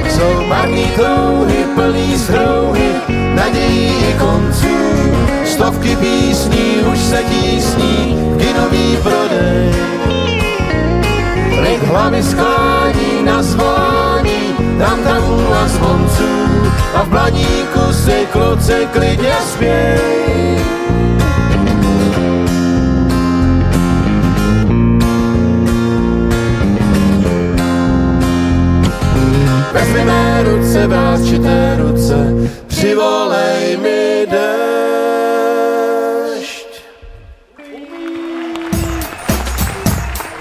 Jsou marný touhy, plný strouhy, nadějí i konců. Stovky písní už se tísní, kinový prodej. Lid hlavy sklání na zvolání, tam tamu a zvonců a v blaníku si kloce klidně spěj. Vezmi mé ruce, vláčité ruce, přivolej mi déšť.